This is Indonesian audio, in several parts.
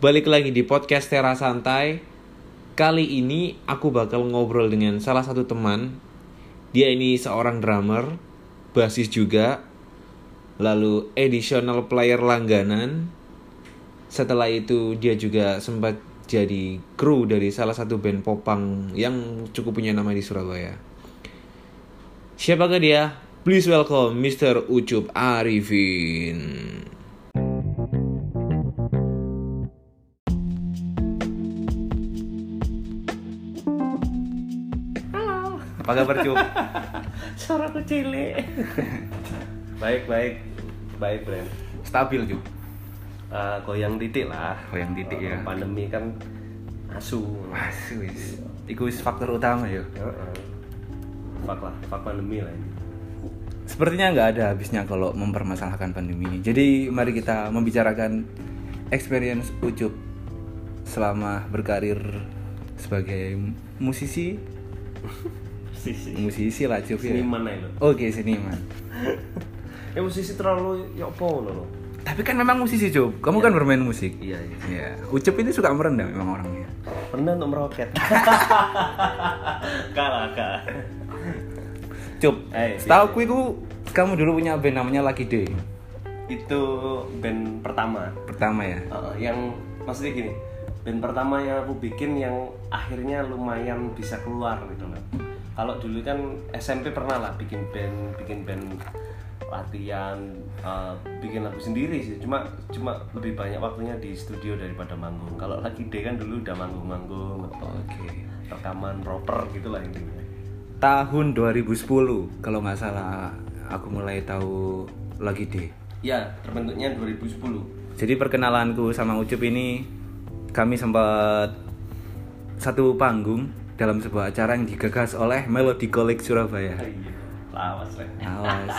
Balik lagi di podcast Tera Santai. Kali ini aku bakal ngobrol dengan salah satu teman. Dia ini seorang drummer, basis juga, lalu additional player langganan. Setelah itu dia juga sempat jadi kru dari salah satu band popang yang cukup punya nama di Surabaya. Siapakah dia? Please welcome Mr. Ucup Arifin. Apa kabar Cup? Suaraku cilik. baik, baik. Baik, Bren. Stabil Cup. Eh, goyang titik lah. Goyang titik, Eh, ya. Pandemi kan asu. Masih wis. Iku wis faktor utama ya. Heeh. Fak lah, fak pandemi lah ini. Sepertinya nggak ada habisnya kalau mempermasalahkan pandemi ini. Jadi mari kita membicarakan experience Ucup selama berkarir sebagai musisi, Musisi. musisi lah Cup ya. Seniman lo. Oke seniman. Ya musisi terlalu ya apa lo lo? Tapi kan memang musisi Cup. Kamu kan bermain musik. Iya, iya. Iya. Ucup ini suka merendah memang orangnya. Pernah untuk meroket. kalah, kalah. Cup. Eh, Setahu aku itu kamu dulu punya band namanya Lucky Day. Itu band pertama. Pertama ya. Uh, yang maksudnya gini band pertama yang aku bikin yang akhirnya lumayan bisa keluar gitu loh kalau dulu kan SMP pernah lah bikin band bikin band latihan uh, bikin lagu sendiri sih cuma cuma lebih banyak waktunya di studio daripada manggung kalau lagi D kan dulu udah manggung-manggung atau Oke. rekaman proper gitulah intinya Tahun 2010 kalau nggak salah aku mulai tahu Lucky Day. ya terbentuknya 2010 Jadi perkenalanku sama Ucup ini kami sempat satu panggung dalam sebuah acara yang digagas oleh Melody College Surabaya. iya lawas lah Awas.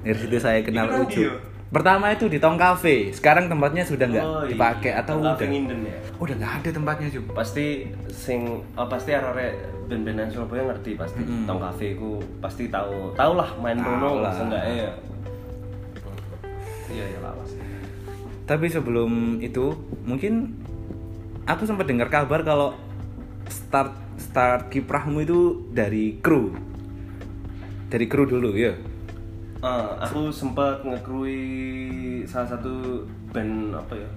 Dari situ saya kenal Ucup. radio? Pertama itu di Tong Cafe. Sekarang tempatnya sudah nggak Oh, iya. dipakai atau Tong udah? Nginden ya? Udah nggak ada tempatnya Cup. pasti sing oh, pasti arek band-bandan Surabaya ngerti pasti Mm-mm. Tong Cafe ku pasti tahu tahu lah main Bruno lah. seenggaknya ya iya ya lawas Tapi sebelum itu mungkin aku sempat dengar kabar kalau start start kiprahmu itu dari kru. Dari kru dulu ya. Eh, aku sempat ngekrui salah satu band apa ya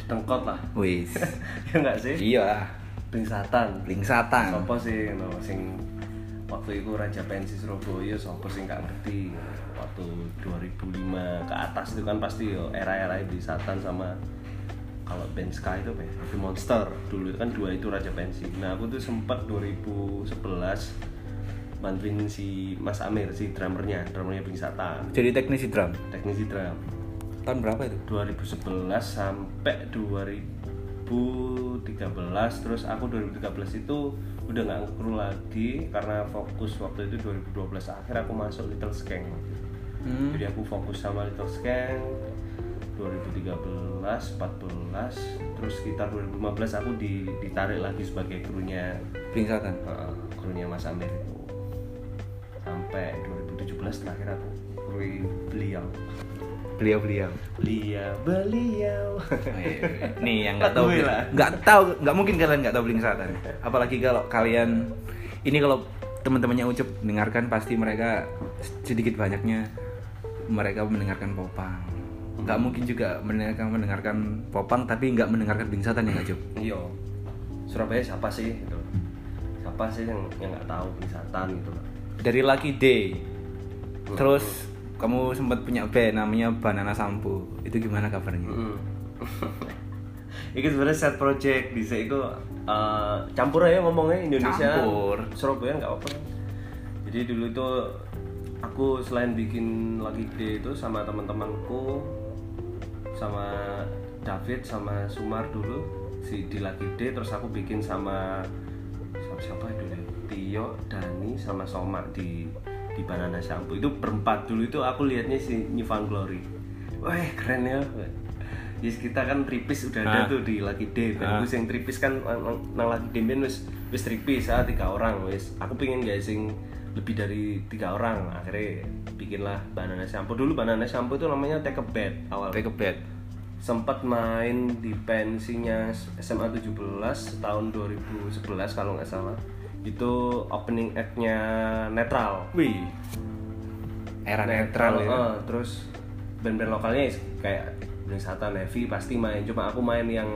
di Tengkot lah Wis. ya enggak sih iya. Blingsatan Lingsatan. Sopo sih no, sing waktu itu Raja Pensi Surabaya sopo sing gak ngerti waktu 2005 ke atas itu kan pasti yo era-era Blingsatan sama kalau band Sky itu apa ya? Heavy Monster dulu itu kan dua itu Raja Pensi nah aku tuh sempat 2011 bantuin si Mas Amir si drummernya drummernya Blingsatan Jadi teknisi drum. teknisi drum Tahun berapa itu? 2011 sampai 2013 terus aku 2013 itu udah nggak ngekru lagi karena fokus waktu itu 2012 akhir aku masuk Little Skeng Hmm. jadi aku fokus sama Little Skeng 2013 14 terus sekitar 2015 aku di- ditarik lagi sebagai krunya Lingsatan. uh, krunya Mas Amir itu sampai 2017 terakhir aku krui beliau Beliau-beliau. beliau beliau Nih yang nggak tahu, nggak tahu, nggak mungkin kalian nggak tahu Lingsatan. Apalagi kalau kalian ini kalau teman-temannya Ucup dengarkan pasti mereka sedikit banyaknya mereka mendengarkan popang. Nggak mungkin juga mendengarkan mendengarkan popang tapi nggak mendengarkan Lingsatan ya nggak Cup? Iya. Surabaya siapa sih gitu. Siapa sih yang yang nggak tahu wisatan gitu. Dari Lucky Day. Terus kamu sempat punya band namanya Banana Sampo. Itu gimana kabarnya? Mm. Iki sebenarnya set project di sini itu eh, campur aja ngomongnya Indonesia. Campur. Surabaya nggak apa-apa. Jadi dulu itu aku selain bikin lagi D itu sama teman-temanku sama David sama Sumar dulu si di lagi D terus aku bikin sama siapa siapa itu deh Tio, Dani sama Soma di di Banana Shampoo itu berempat dulu itu aku lihatnya si New Found Glory wah keren ya Yes, kita kan tripis udah ada Ah. tuh di Lucky Day. Ah. Yang tripis kan nang, Lucky Day wis wis tripis ah tiga orang wis. Aku pengen guys sing lebih dari tiga orang akhirnya bikinlah banana shampoo dulu banana shampoo itu namanya take a bed awal Take a bed. sempat main di pensinya SMA 17 tahun 2011 kalau nggak salah itu opening act-nya netral Wih. Era netral, ya. eh, terus band-band lokalnya kayak Wisata Nevi pasti main cuma aku main yang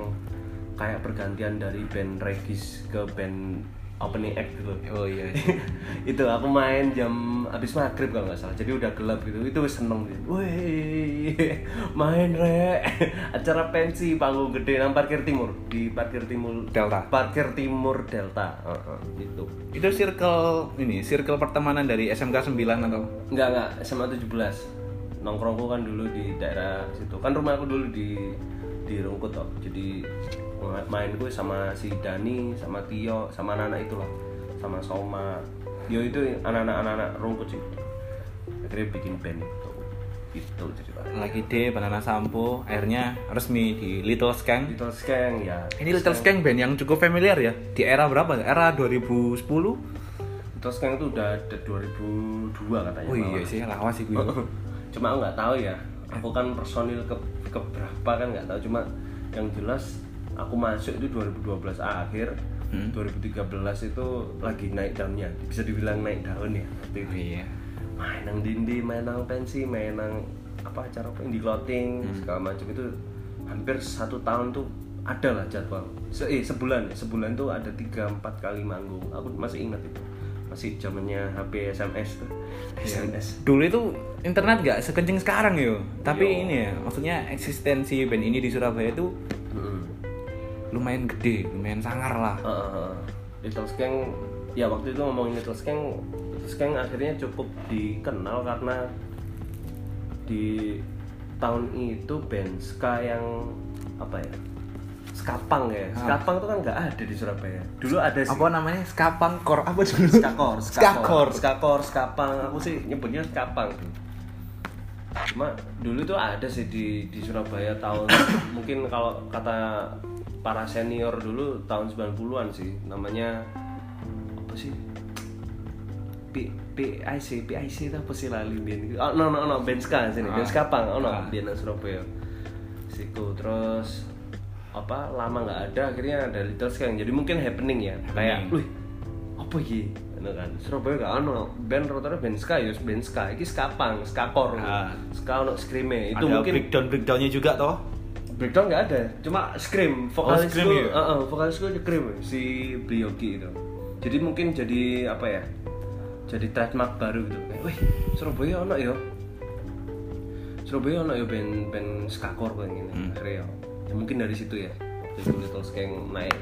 kayak pergantian dari band regis ke band opening act gitu Oh iya. itu aku main jam habis maghrib kalau nggak salah. Jadi udah gelap gitu. Itu seneng gitu wih main re acara pensi panggung gede. Nang parkir timur. Di parkir timur. Delta. parkir timur delta. Heeh, gitu. Itu circle ini, circle pertemanan dari SMK 9 atau? Enggak, enggak, SMA 17 Nongkrongku kan dulu di daerah situ. Kan rumah aku dulu di di Rungkut toh Jadi main gue sama si Dani, sama Tio, sama anak-anak itulah Sama Soma Yo itu anak-anak anak-anak Rungkut sih Akhirnya bikin band itu Itu ceritanya Lagi D, Banana Sampo, akhirnya resmi di Little Skeng. Little Skeng ya Ini Little Skeng band yang cukup familiar ya. Di era berapa? Era 2010? Little Skeng itu udah ada 2002 katanya Oh iya malah. sih, lawas sih gue. cuma aku nggak tahu ya aku kan personil ke keberapa kan nggak tahu cuma yang jelas aku masuk itu 2012 akhir Hmm. 2013 itu lagi naik daunnya bisa dibilang naik daun ya waktu itu Iya. main nang dindi main nang pensi main nang apa acara apa indie clothing Hmm. segala macam itu hampir satu tahun tuh ada lah jadwal Se eh, sebulan ya sebulan tuh ada tiga empat kali manggung aku masih ingat itu masih zamannya HP SMS tuh SMS Dulu itu internet gak sekencing sekarang yo. Tapi Yo. ini ya, maksudnya eksistensi band ini di Surabaya itu. Lumayan gede, lumayan sangar lah. Uh, Little Skeng ya waktu itu ngomongin Little Skeng Little Skeng akhirnya cukup dikenal karena di tahun itu band ska yang apa ya skapang ya Ah. skapang itu kan nggak ada di Surabaya dulu ada sih Apa namanya? Skapang kor apa dulu? skakor Skakor. skakor skapang aku sih nyebutnya skapang cuma dulu tuh ada sih di di Surabaya tahun mungkin kalau kata para senior dulu tahun 90-an sih namanya apa sih P, PIC, PIC itu apa sih lali band Oh, no, no, no, band ska sini, band Ah. skapang, oh no, Ah. band Surabaya Siku, terus apa lama nggak ada akhirnya ada Little Skeng jadi mungkin happening ya kayak Happening. wih apa iki Ngono kan Surabaya gak ono band rata-rata band ska ya band ska iki skapang skakor Ah. ska ono screame itu ada mungkin breakdown breakdownnya juga toh. Breakdown nggak ada cuma scream vokalis scream ya? Heeh, vokalis gue scream si Brioki itu jadi mungkin jadi apa ya jadi trademark baru gitu kayak wih Surabaya ono ya Surabaya ono ya band band skakor kayak gini Hmm. akhirnya ya. mungkin dari situ ya jadi Little Skeng naik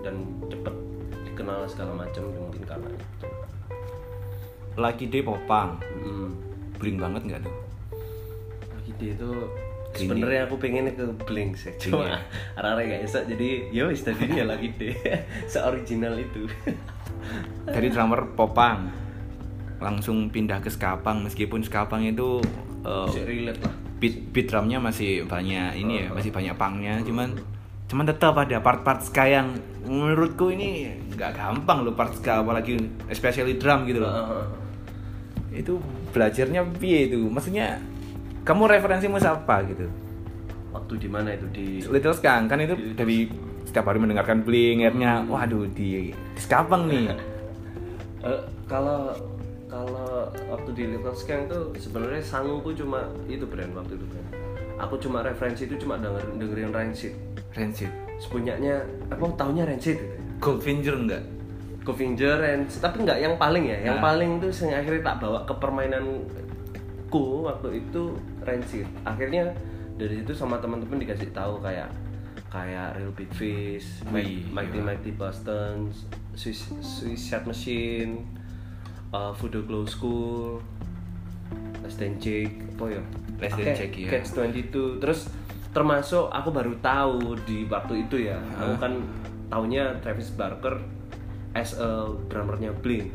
dan cepet dikenal segala macam ya mungkin karena itu Lagi D popang. hmm. Bling banget nggak tuh? Lagi dia itu sebenarnya aku pengen ke Blink sih Blink cuma arah-arah gak bisa. Jadi ya wis tadinya lagi deh. Seoriginal itu. Dari drummer popang. Langsung pindah ke skapang meskipun skapang itu uh, bisa relate lah. beat beat drumnya masih banyak ini ya masih banyak pangnya. Cuman cuman tetap ada part-part ska yang menurutku ini nggak gampang loh part ska. Apalagi especially drum gitu loh. Heeh. itu belajarnya piye itu? Maksudnya kamu referensimu siapa gitu? Waktu di mana itu? Di Little Skang. Kan itu dari setiap hari mendengarkan bling akhirnya waduh di, di skapang nih. Eh, kalau kalau waktu di Little Skeng tuh sebenarnya sangguku cuma itu brand waktu itu brand aku cuma referensi itu cuma denger, dengerin Rancid. Rancid? Sepunyanya apa tahunya Rancid gitu ya? Goldfinger enggak? Govinger Rancid. Tapi nggak yang paling ya. Yang Nah. paling tuh yang akhirnya tak bawa ke permainanku waktu itu Rancid akhirnya dari situ sama teman-teman dikasih tahu kayak kayak Real Big Fish, Wih, Mighty gila. Mighty Boston, Swiss Swiss Machine, uh, Voodoo Glow School, Less Than Jake, apa ya? Than Oke, Jake, ya. Catch 22. Terus termasuk aku baru tahu di waktu itu ya. Aku kan taunya Travis Barker as a drummernya Blink.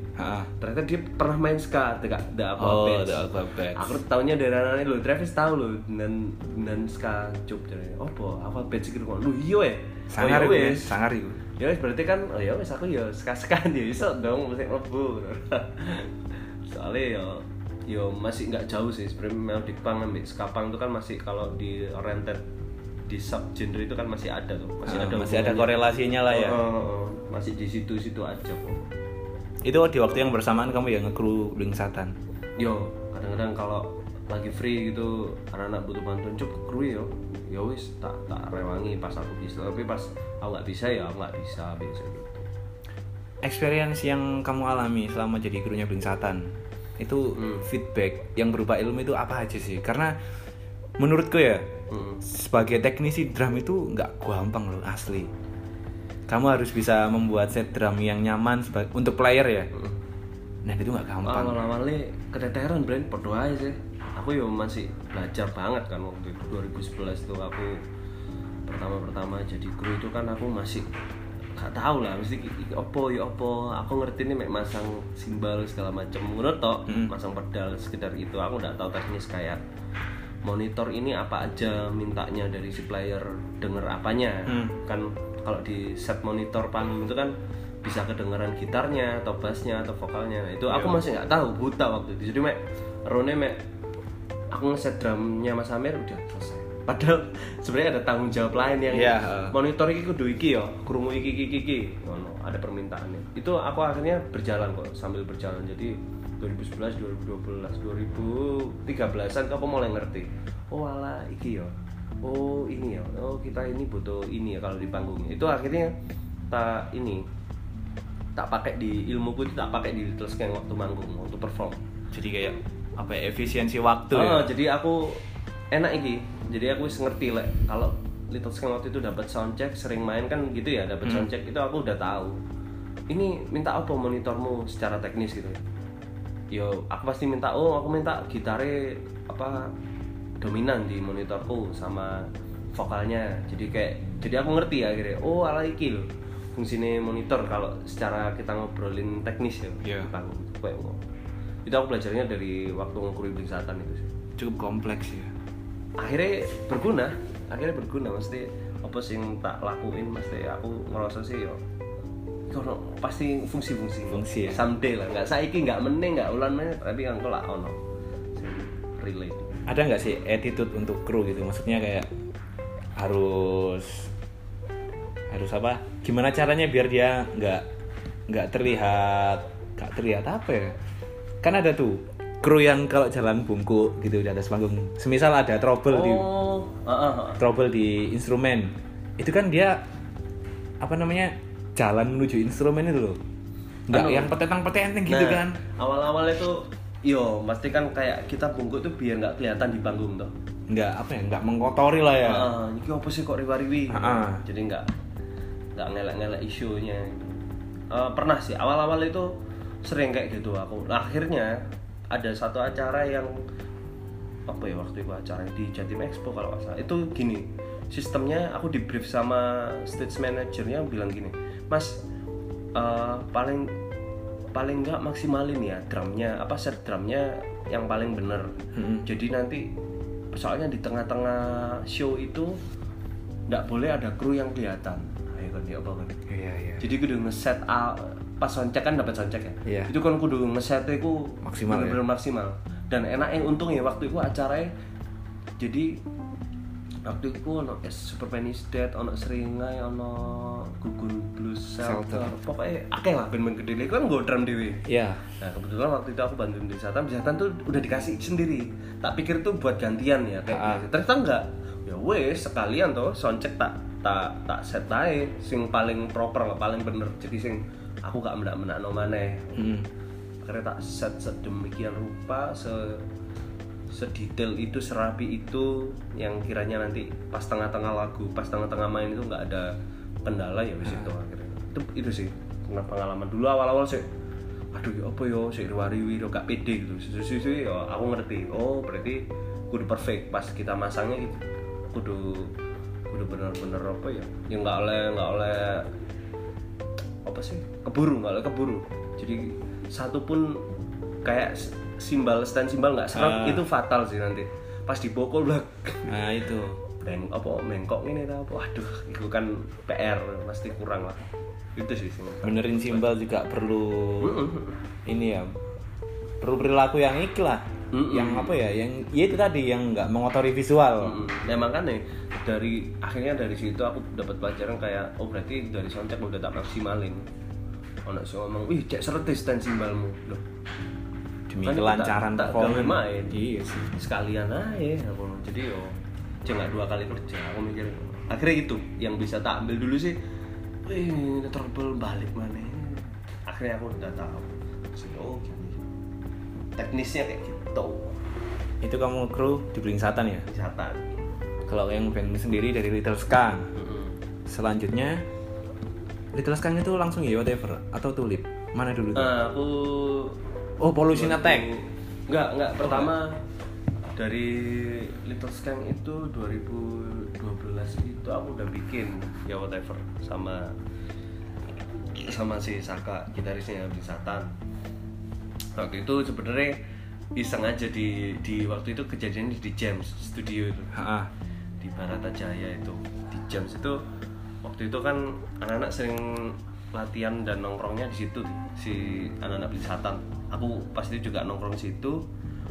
Ternyata dia pernah main ska, The, the Oh, Alphabets. The. Aku taunya dari anak lo, Travis tahu lo dan dan ska cup jadi. Oh, po, Alphabets gitu kok. Lu iya ya. sangar oh, iya ya sangar itu Ya berarti kan oh ya wes aku ya ska-ska dia bisa dong musik mlebu. Soalnya ya yo masih nggak jauh sih sebenarnya melodic punk ambil ska punk itu kan masih kalau di oriented di sub genre itu kan masih ada tuh. Masih Ah, ada masih ada korelasinya lah ya. Oh. masih di situ-situ aja kok. Itu di waktu yang bersamaan kamu ya nge-crew Blink Satan? Yo kadang-kadang kalau lagi free gitu anak-anak butuh bantuan cuk kru yo. Ya wis tak tak rewangi pas aku bisa. Tapi pas aku nggak bisa ya aku nggak bisa biasa gitu experience yang kamu alami selama jadi krunya Blink Satan itu Hmm. feedback yang berupa ilmu itu apa aja sih? Karena menurutku ya sebagai teknisi drum itu nggak gampang loh asli. Kamu harus bisa membuat set drum yang nyaman seba- untuk player ya. Nah itu nggak gampang. Awal-awalnya keteteran brand aja sih. Aku yo masih belajar banget kan waktu itu 2011 tuh aku pertama-pertama jadi kru itu kan aku masih gak tahu lah mesti opo ya opo. Aku ngerti nih mek masang simbal segala macam menurut toh Mm. masang pedal sekedar itu aku nggak tahu teknis kayak monitor ini apa aja mintanya dari si player denger apanya. Hmm. kan kalau di set monitor panggung itu kan bisa kedengeran gitarnya atau bassnya atau vokalnya. Nah, itu aku Iya. masih nggak tahu buta waktu itu. Jadi mek Rone mek aku ngeset drumnya Mas Amir udah selesai. Padahal sebenarnya ada tanggung jawab lain yang Iya. monitor iki kudu iki ya krungu iki iki iki, iki. Ngono, ada permintaannya. Itu aku akhirnya berjalan kok sambil berjalan. Jadi 2011 2012 2013an aku mulai ngerti oh ala iki ya oh ini ya oh kita ini butuh ini ya kalau di panggungnya itu akhirnya tak ini tak pakai di ilmuku itu tak pakai di Little Skank waktu manggung waktu perform jadi kayak apa ya, efisiensi waktu Oh, ya jadi aku enak iki. Jadi aku wis ngerti lek kalau Little Skank waktu itu dapat soundcheck sering main kan gitu ya, dapat Hmm. soundcheck itu aku udah tahu. Ini minta apa monitormu secara teknis gitu. Yo, aku pasti minta oh aku minta gitare apa dominan di monitorku sama vokalnya. Jadi kayak jadi aku ngerti ya akhirnya. Oh, ala iki loh. Fungsinya monitor kalau secara kita ngobrolin teknis ya. Iya. di panggung. Kayak itu aku belajarnya dari waktu ngukuri Blink Satan itu sih cukup kompleks ya akhirnya berguna akhirnya berguna mesti apa sih yang tak lakuin mesti aku ngerasa sih yo kono pasti fungsi-fungsi. Fungsi ya. someday lah. Nggak saiki nggak meneng nggak ulan meneh tapi kan lah ono. Relate. Ada nggak sih attitude untuk kru gitu? Maksudnya kayak harus harus apa? Gimana caranya biar dia nggak nggak terlihat nggak terlihat apa ya? Kan ada tuh kru yang kalau jalan bungkuk gitu di atas panggung semisal ada trouble di oh ah, ah, ah. trouble di instrumen. Itu kan dia apa namanya jalan menuju instrumen itu loh nggak Anu. yang petentang petenteng gitu Nah, kan awal-awal itu yo pasti kan kayak kita bungkuk tuh biar nggak kelihatan di panggung tuh nggak apa ya nggak mengkotori lah ya Ah, ini apa sih kok riwa-riwi? Ah. Jadi nggak nggak ngelak-ngelak isunya. Eh, pernah sih awal-awal itu sering kayak gitu aku. Nah, akhirnya ada satu acara yang apa ya waktu itu acara di Jatim Expo kalau nggak salah. Itu gini, sistemnya aku di brief sama stage manajernya bilang gini, Mas eh, paling paling nggak maksimalin ya drumnya apa set drumnya yang paling bener. Mm-mm. Jadi nanti soalnya di tengah-tengah show itu nggak boleh ada kru yang kelihatan. Ayo kan dia apa kan? iya iya Jadi kudu ngeset a- pas soundcheck kan dapat soundcheck ya. Iya. Itu kan kudu ngeset itu Maksimal ya? maksimal. Dan enak yang untung ya waktu itu acaranya jadi waktu itu ono es Super Penis Dead, ono Seringai, ono Gugun Blues Shelter. Pokoknya akeh lah band-band gede kan gue drum dewe. iya Nah kebetulan waktu itu aku bantuin di Satan, di Satan tuh udah dikasih sendiri. Tak pikir tuh buat gantian ya kayak Ah. gitu. Ternyata enggak. Ya wes sekalian tuh soundcheck tak tak tak set aja sing paling proper lah, paling bener. Jadi sing aku gak menak-menak no maneh. Mm. Akhirnya tak set sedemikian rupa se sedetail itu serapi itu yang kiranya nanti pas tengah-tengah lagu pas tengah-tengah main itu nggak ada kendala ya wis itu akhirnya. Itu itu sih pernah pengalaman dulu awal-awal sih. Aduh ya apa yo sih riwi gak pede gitu. Susu susu ya aku ngerti oh berarti kudu perfect. Pas kita masangnya gitu kudu kudu bener-bener apa ya ya nggak oleh nggak oleh apa sih keburu nggak oleh keburu. Jadi satu pun kayak simbal stand simbal nggak serap Ah. itu fatal sih nanti. Pas dipukul lah nah itu. Beng apa mengkok ini apa? Waduh itu kan PR pasti kurang lah. Itu sih sih benerin simbal juga perlu ini ya perlu perilaku yang ikhlas Mm-mm. yang apa ya yang ya itu tadi yang nggak mengotori visual. Mm, Nah makanya dari akhirnya dari situ aku dapat pelajaran kayak oh berarti dari soundcheck udah tak maksimalin. Ono sing ngomong, "Wih, cek seret stand simbalmu." Loh, demi Kan kelancaran tak- tak main. iya sih. Sekalian aja aku jadi yo jangan dua kali kerja aku mikir akhirnya itu yang bisa tak ambil dulu sih. Ini trouble balik mana? Akhirnya aku udah tahu. Terus, oh gini. Teknisnya kayak gitu. Itu kamu kru di Blingsatan ya? Kesehatan kalau yang band sendiri dari Little Skang selanjutnya Little Skang itu langsung ya whatever atau Tulip? Mana dulu tuh? Nah, aku oh Pollution Attack Enggak, enggak. Pertama dari Little Skang itu 2012 itu aku udah bikin ya whatever sama sama si Saka gitarisnya di Satan. Waktu itu sebenarnya iseng aja di di waktu itu kejadian di James studio itu Ha-ha. di Jaya itu di James itu waktu itu kan anak-anak sering latihan dan nongkrongnya di situ si anak-anak Blisatan aku pas itu juga nongkrong di situ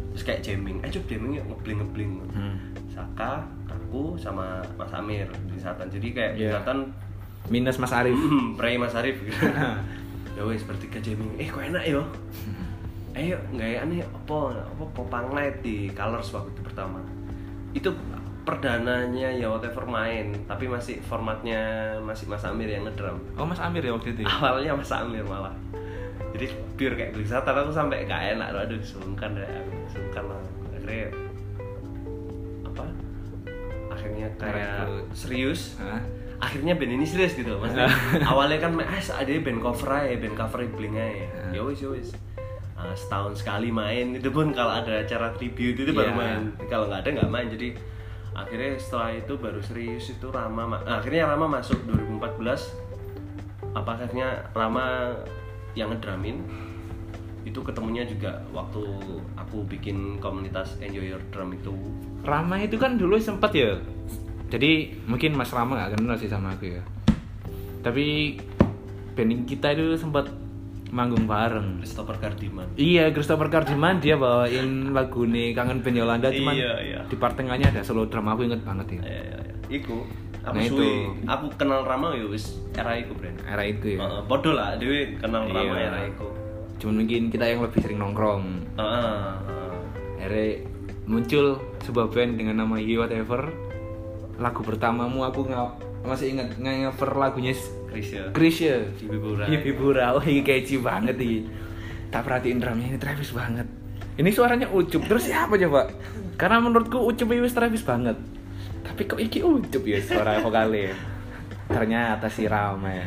terus kayak jamming. Eh coba jamming yuk ngebling ngebling Hmm. Saka aku sama Mas Amir Blisatan jadi kayak Iya. Blisatan minus Mas Arif. Hmm, Pray Mas Arif. Gitu. ya wes bertiga jamming. Eh kok enak yo ayo nggak aneh apa apa popang night di colors waktu itu pertama. Itu perdananya ya whatever main tapi masih formatnya masih Mas Amir yang ngedrum. Oh Mas Amir ya waktu itu ya? awalnya Mas Amir malah jadi pure kayak gelisatan aku sampai gak enak aduh sungkan deh aku sungkan lah. Akhirnya apa? Akhirnya kayak serius. Hah? akhirnya band ini serius gitu maksudnya. Awalnya kan ah ada band cover aja band cover bling aja. Ya wis ya wis. Ah, setahun sekali main. Itu pun kalau ada acara tribute itu baru Iya. main. Kalau nggak ada nggak main. Jadi akhirnya setelah itu baru serius itu Rama ma- nah, akhirnya Rama masuk 2014 apa akhirnya Rama yang ngedramin itu ketemunya juga waktu aku bikin komunitas Enjoy Your Drum itu Rama itu kan dulu sempet ya jadi mungkin Mas Rama gak kenal sih sama aku ya tapi banding kita itu sempat manggung bareng Christopher Gardiman Iya, Christopher Kardiman dia bawain lagu nih Kangen Band Yolanda cuman Iya, iya. di part tengahnya ada solo drum aku inget banget ya. Ya, ya, ya. Iku, aku Nah, suwe. itu. Aku kenal Rama ya wis era iku, Bren. Era itu ya. Heeh, podo lah dhewe kenal Rama Iya. era iku. Cuman mungkin kita yang lebih sering nongkrong. Heeh. heeh. Akhirnya muncul sebuah band dengan nama You Whatever. Lagu pertamamu aku nggak masih ingat nge-cover lagunya Krisya. Krisya. Hibibura. Hibibura. Oh, ini catchy banget nih. Tak perhatiin drumnya ini Travis banget. Ini suaranya Ucup. Terus siapa coba? Karena menurutku Ucup ini Travis banget. Tapi kok iki Ucup ya suara vokalnya. Ternyata si Rama ya.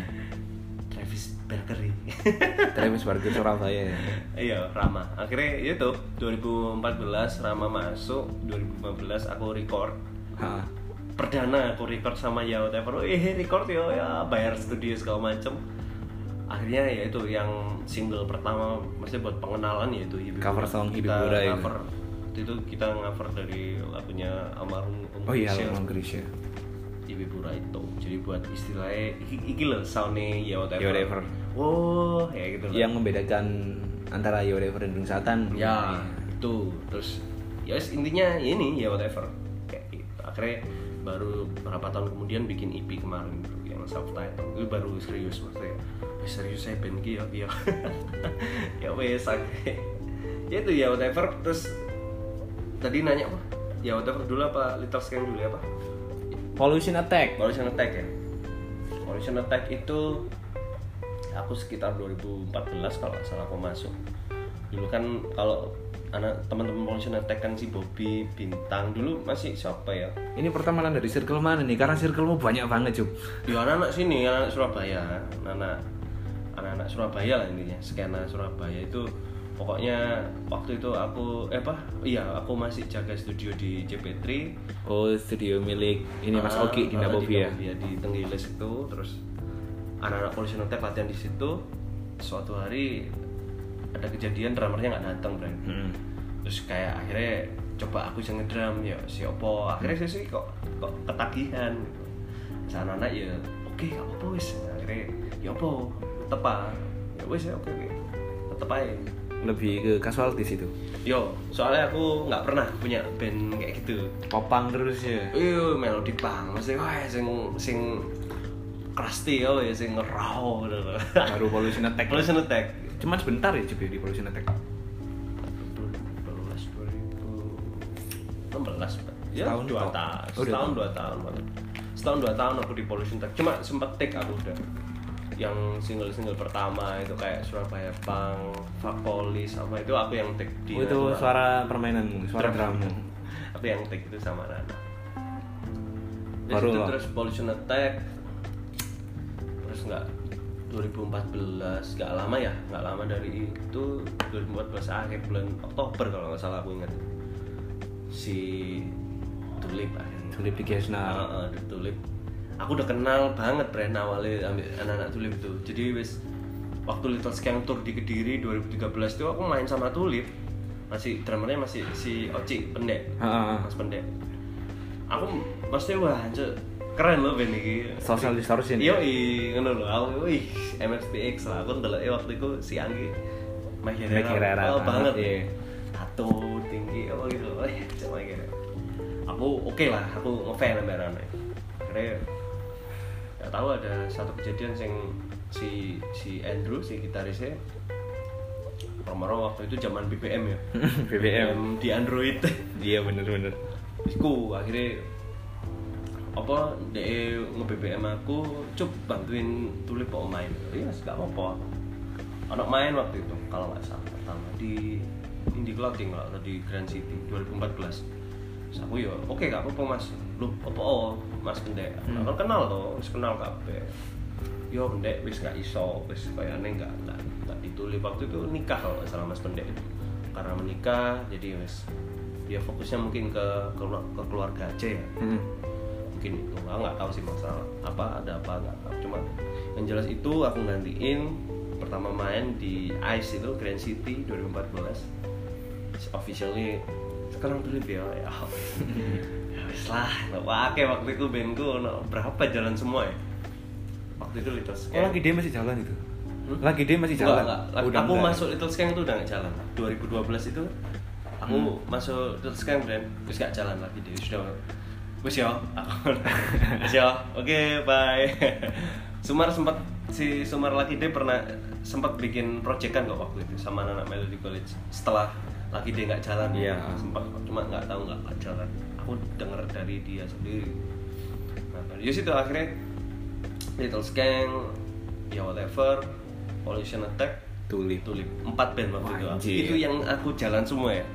Travis Berkery. Travis Barker Surabaya ya. Iya, Rama. Akhirnya ya itu 2014 Rama masuk, 2015 aku record. Ha. Perdana aku record sama ya whatever. Eh, record yo ya bayar studio segala macem. Akhirnya ya itu yang single pertama maksudnya buat pengenalan ya itu Hibibura. Cover song Kita Hibibura itu. Waktu itu kita cover dari lagunya almarhum Om Oh iya, Krisya, Lamang Krisya. Hibibura itu. Jadi buat istilahnya iki, iki loh soundnya ya whatever. Ya Whatever. Oh, ya gitu loh. Yang membedakan antara You Whatever dan Ringsatan. ya itu terus ya wes, intinya ya ini ya whatever kayak gitu. akhirnya baru berapa tahun kemudian bikin EP kemarin yang self title itu baru serius maksudnya "Wih, serius saya band ya ya ya wes ya itu ya whatever terus tadi nanya apa? Ya whatever dulu apa? Little scan dulu ya apa? Pollution Attack. Pollution Attack ya? Pollution Attack itu aku sekitar 2014 kalau nggak salah aku masuk. Dulu kan kalau anak teman-teman Pollution Attack kan si Bobby Bintang dulu masih siapa ya? Ini pertemanan dari circle mana nih? Karena circlemu banyak banget, Cuk. ya anak-anak sini anak Surabaya. Anak anak-anak Surabaya lah intinya. Skena Surabaya itu pokoknya waktu itu aku eh apa? Iya aku masih jaga studio di CP3 Oh, studio milik ini Mas Ah, Oki di Nabovi ya. Nabovi di Tenggilis itu. Terus anak-anak polisi notek latihan di situ. Suatu hari ada kejadian drummernya nggak datang Bran Hmm. terus kayak akhirnya coba aku bisa ngedrum ya siapa akhirnya saya sih kok kok ketagihan. Gitu Terus anak-anak ya oke gak apa-apa wis. Akhirnya ya apa tetep ah ya wis ya oke oke. Tetep aja lebih ke casualties itu? Yo soalnya aku nggak pernah punya band kayak gitu. Popang terus ya? Iya melodi pang mesti wah sing sing crusty yo ya sing raw gitu. Baru pollution attack Pollution Attack. Cuman sebentar ya Cip, di pollution attack? 2016 ya Setahun dua tahun Oh, dua setahun tahun. dua tahun setahun dua tahun aku di Pollution Attack. Cuma sempet take aku udah yang single-single pertama itu kayak Surabaya Punk, Fuck Police sama itu aku yang take di oh, itu Natural. suara permainanmu suara drummu aku yang take itu sama Nana. Dari Baru lah. terus Pollution Attack. Terus nggak 2014 nggak lama ya nggak lama dari itu 2014 akhir bulan Oktober kalau nggak salah aku ingat si Tulip akhirnya. Tulip di Gesnar. Heeh, di Tulip aku udah kenal banget brand awalnya ambil anak-anak Tulip itu. Jadi wis waktu Little Skeng Tour di Kediri 2013 itu aku main sama Tulip. Masih drummernya masih si Oci pendek. Heeh. Mas pendek. Aku pasti wah anjir keren loh band ini. Social distortion iya iya ngono lho. Aku wih MXPX lah. Aku ndelok waktu itu si Anggi. Hero. Oh, banget. Iya. tato tinggi apa gitu. Oh iya cuma gitu aku oke lah. Aku ngefan sama Rane akhirnya gak tahu ada satu kejadian yang si si Andrew si gitarisnya Romero waktu itu zaman BBM ya. BBM di Android. Iya bener-bener Iku akhirnya apa de nge BBM aku cup bantuin tulip kok main. Iya gak apa-apa. Anak main waktu itu kalau nggak salah. Pertama di Indie Clothing kalau di Grand City 2014 Terus aku ya oke gak apa-apa mas. Lu apa oh mas pendek Hmm. aku kenal tuh wis kenal kabeh. Yo pendek wis gak iso wis kayaknya nggak nggak nggak ditulip waktu itu nikah kalau nggak salah mas pendek itu. Karena menikah jadi wis dia fokusnya mungkin ke ke, ke keluarga aja ya. Hmm. mungkin itu. Aku nggak tahu sih masalah apa ada apa nggak tahu. Cuma yang jelas itu aku gantiin pertama main di Ice itu Grand City 2014 officially sekarang ya ya ya wis lah nggak pakai waktu itu bandku no, berapa jalan semua ya? Waktu itu Little oh Scare lagi dia masih jalan itu? Hmm? lagi dia masih Enggak, jalan? enggak. Udah aku enggak. masuk Little Skeng itu udah gak jalan. 2012 itu aku masuk Little Skeng brand terus gak jalan lagi dia sudah wis ya. Wis ya. Oke bye. Sumar sempat si Sumar lagi dia pernah sempat bikin proyekan kok waktu itu sama anak Melody College. Setelah lagi dia nggak jalan Iya. sempat cuma nggak tahu nggak nggak jalan aku denger dari dia sendiri. Nah, ya situ akhirnya Little Skeng ya whatever Pollution Attack tulip. Tulip. Empat band waktu itu. Itu yang aku jalan semua ya.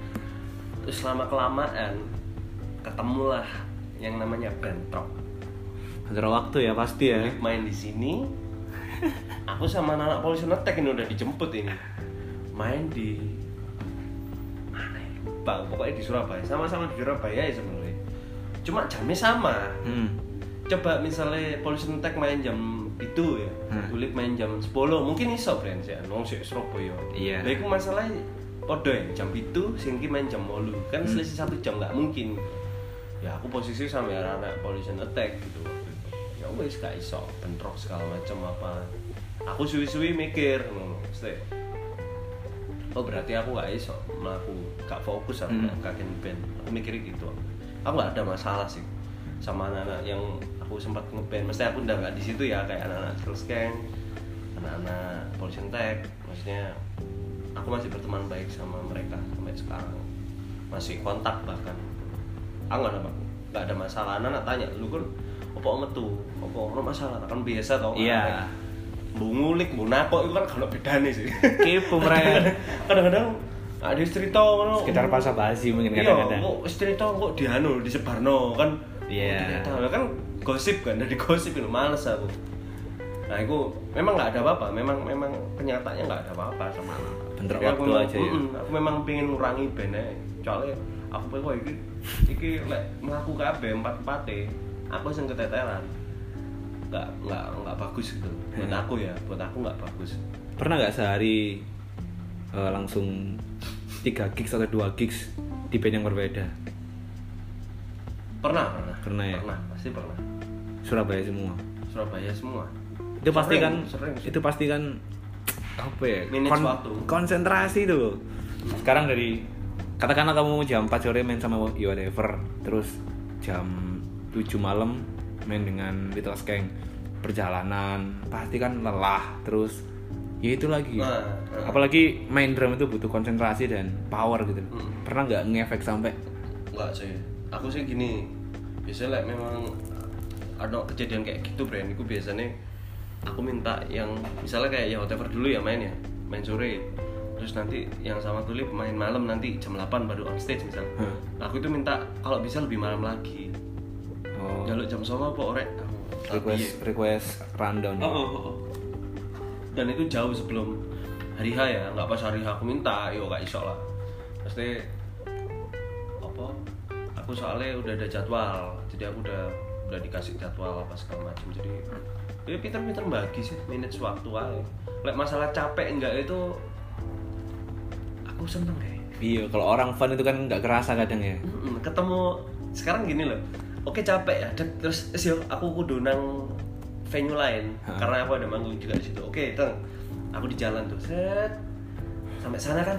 Terus lama kelamaan ketemulah yang namanya bentrok antara waktu ya pasti ya. Tulip main di sini. Aku sama anak Pollution Attack ini udah dijemput ini. Main di mana ya? Lupa pokoknya di Surabaya. Sama-sama di Surabaya ya sebenarnya cuma jamnya sama hmm. coba misalnya Pollution Attack main jam itu ya Hmm. Tulip main jam 10 mungkin iso brand ya nong sik Surabaya Iya. Lah iku masalahnya podo ya jam itu singki main jam 8 kan Hmm. selisih satu jam nggak mungkin ya aku posisi sama anak Pollution Attack gitu itu ya wes gak iso bentrok segala macam apa aku suwi-suwi mikir ngono oh berarti aku gak iso melaku gak fokus aku Hmm. kagen band aku mikirnya gitu aku gak ada masalah sih sama anak-anak yang aku sempat ngeband mesti aku udah gak di situ ya kayak anak-anak Skills Gang anak-anak Pollution Tech. Maksudnya aku masih berteman baik sama mereka sampai sekarang. Masih kontak bahkan. Aku gak ada gak ada masalah. Anak-anak tanya lu kan apa metu? Apa ono masalah? Kan biasa tau Iya. bu ngulik bu nakok itu kan kalau bedanya sih. Kepo mereka kadang-kadang ada cerita ngono. Sekitar pasar basi mungkin iya kadang-kadang. kok cerita kok dianu disebarno kan? Iya. Oh, ternyata. kan gosip kan dari gosip itu males aku. Nah itu memang nggak ada apa-apa. Memang memang kenyataannya nggak ada apa-apa sama aku waktu memang- aja ya. Aku memang pengen ngurangi bandnya soalnya aku pengen iki iki lek melaku kabeh empat empate aku sing keteteran. Nggak nggak nggak bagus gitu. Buat Hmm. aku ya buat aku nggak bagus. Pernah nggak sehari eh, langsung 3 gigs atau 2 gigs di band yang berbeda. Pernah pernah. Pernah ya? pernah pasti pernah. Surabaya semua. Surabaya semua. Itu pasti kan sering itu pasti kan apa ya Manage waktu. konsentrasi itu loh sekarang dari katakanlah kamu jam 4 sore main sama you whatever terus jam 7 malam main dengan Little Skeng perjalanan pasti kan lelah terus ya itu lagi Nah, nah. apalagi main drum itu butuh konsentrasi dan power gitu Hmm. pernah nggak ngefek sampai Enggak sih. Aku sih gini. Biasanya like, memang ada kejadian kayak gitu brand itu biasanya aku minta yang misalnya kayak ya whatever dulu ya main ya main sore terus nanti yang sama tulip main malam nanti jam 8 baru on stage misalnya Hmm. aku itu minta kalau bisa lebih malam lagi oh, jaluk jam sama apa orek request request rundown Oh, oh, oh. Dan itu jauh sebelum hari H ya, nggak pas hari H aku minta, yo gak iso lah. Pasti apa? Aku soalnya udah ada jadwal, jadi aku udah udah dikasih jadwal apa segala macam. Jadi ya pinter-pinter bagi sih manage waktu aja. Lek masalah capek enggak itu aku seneng kayak. iya kalau orang fun itu kan nggak kerasa kadang ya ketemu sekarang gini loh oke capek ya terus yuk aku kudu nang venue lain karena aku ada manggung juga di situ. Oke teng. Aku di jalan tuh set. Sampai sana kan?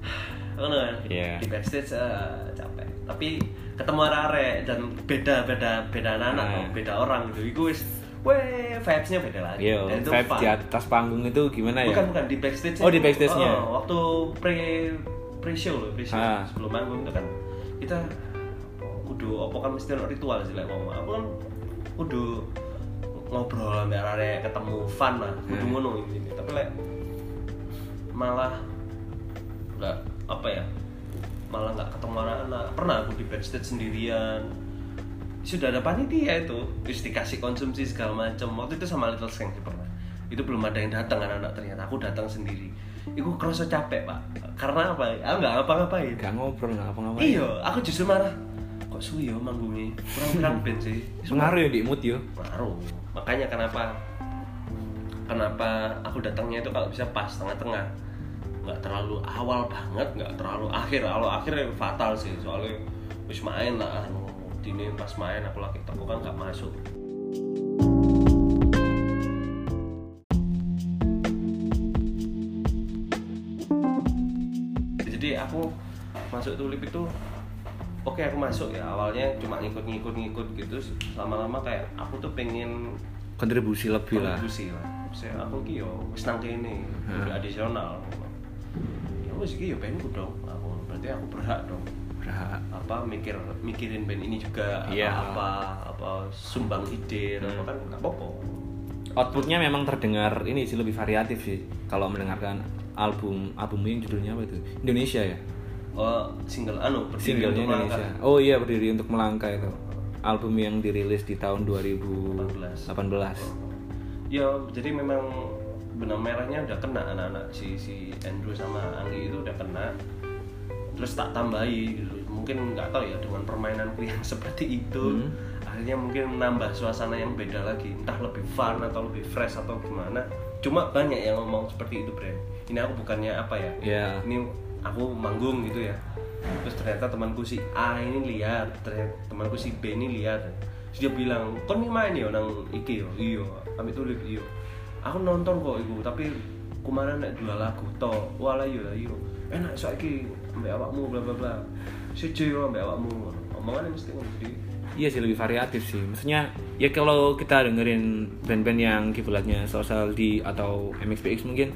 Kan? Iya. di backstage eh, capek. Tapi ketemu arek dan beda beda beda anak Nah. beda orang gitu. Itu wis weh vibesnya beda lagi. Yo, Dan itu vibe fun. di atas panggung itu gimana ya? bukan bukan di backstage Oh, di backstage-nya. Oh, waktu pre pre show loh pre show Ah. sebelum manggung itu kan. Kita kudu apa kan mesti ritual sih like ngomong aku kan kudu ngobrol sama arek ketemu fun lah kudu Hmm. ngono ini tapi like malah nggak. apa ya malah nggak ketemu anak-anak pernah aku di backstage sendirian. Sudah ada panitia itu terus dikasih konsumsi segala macam waktu itu sama Little Skank sih pernah. Itu belum ada yang datang anak-anak ternyata. Aku datang sendiri. Itu kerasa capek pak. Karena apa? Aku nggak ngapa-ngapain. Gak ngobrol, gak apa-ngapain iya aku justru marah. Kok suwi ya manggungnya? Kurang kurang band sih. Pengaruh ya di mood yo? Pengaruh. Makanya kenapa kenapa aku datangnya itu kalau bisa pas tengah-tengah. Nggak terlalu awal banget nggak terlalu akhir. Kalau akhir ya fatal sih soalnya wis main lah anu dini pas main aku lagi teko kan nggak masuk. Jadi aku masuk tulip itu oke aku masuk ya. Awalnya cuma ngikut-ngikut ngikut gitu. Lama-lama kayak aku tuh pengen Kontribusi lebih lah. Kontribusi lah. Saya aku ki yo wis nang kene udah adisional ya wis ki yo bandku dong. Aku berarti aku berhak dong. Berhak. Apa mikir mikirin band ini juga Iya. apa apa sumbang ide Hmm. apa kan nggak apa-apa. Outputnya memang terdengar ini sih lebih variatif sih. Kalau mendengarkan album album yang judulnya apa itu? Indonesia ya? Oh single anu berdiri Singlenya untuk melangkah. Indonesia Oh iya berdiri untuk melangkah itu. Album yang dirilis di tahun 2018 ya jadi memang benang merahnya udah kena anak-anak si si Andrew sama Anggi itu udah kena. Terus tak tambahi gitu. Mungkin nggak tahu ya dengan permainanku yang seperti itu Hmm. akhirnya mungkin menambah suasana yang beda lagi. Entah lebih fun atau lebih fresh atau gimana. Cuma banyak yang ngomong seperti itu Bren ini aku bukannya apa ya? Ya. Ini aku manggung gitu ya. Terus ternyata temanku si A ini lihat ternyata temanku si B ini lihat. Terus dia bilang kon main ya nang iki yo? Iyo kami tulip iyo aku nonton kok iku tapi kemarin nek dua lagu to wala yo iyo enak saiki ambek awakmu bla bla bla. Siji yo ambek awakmu. Omongannya mesti ngono Iya sih lebih variatif sih. Maksudnya ya kalau kita dengerin band-band yang kiblatnya Social D atau MXPX mungkin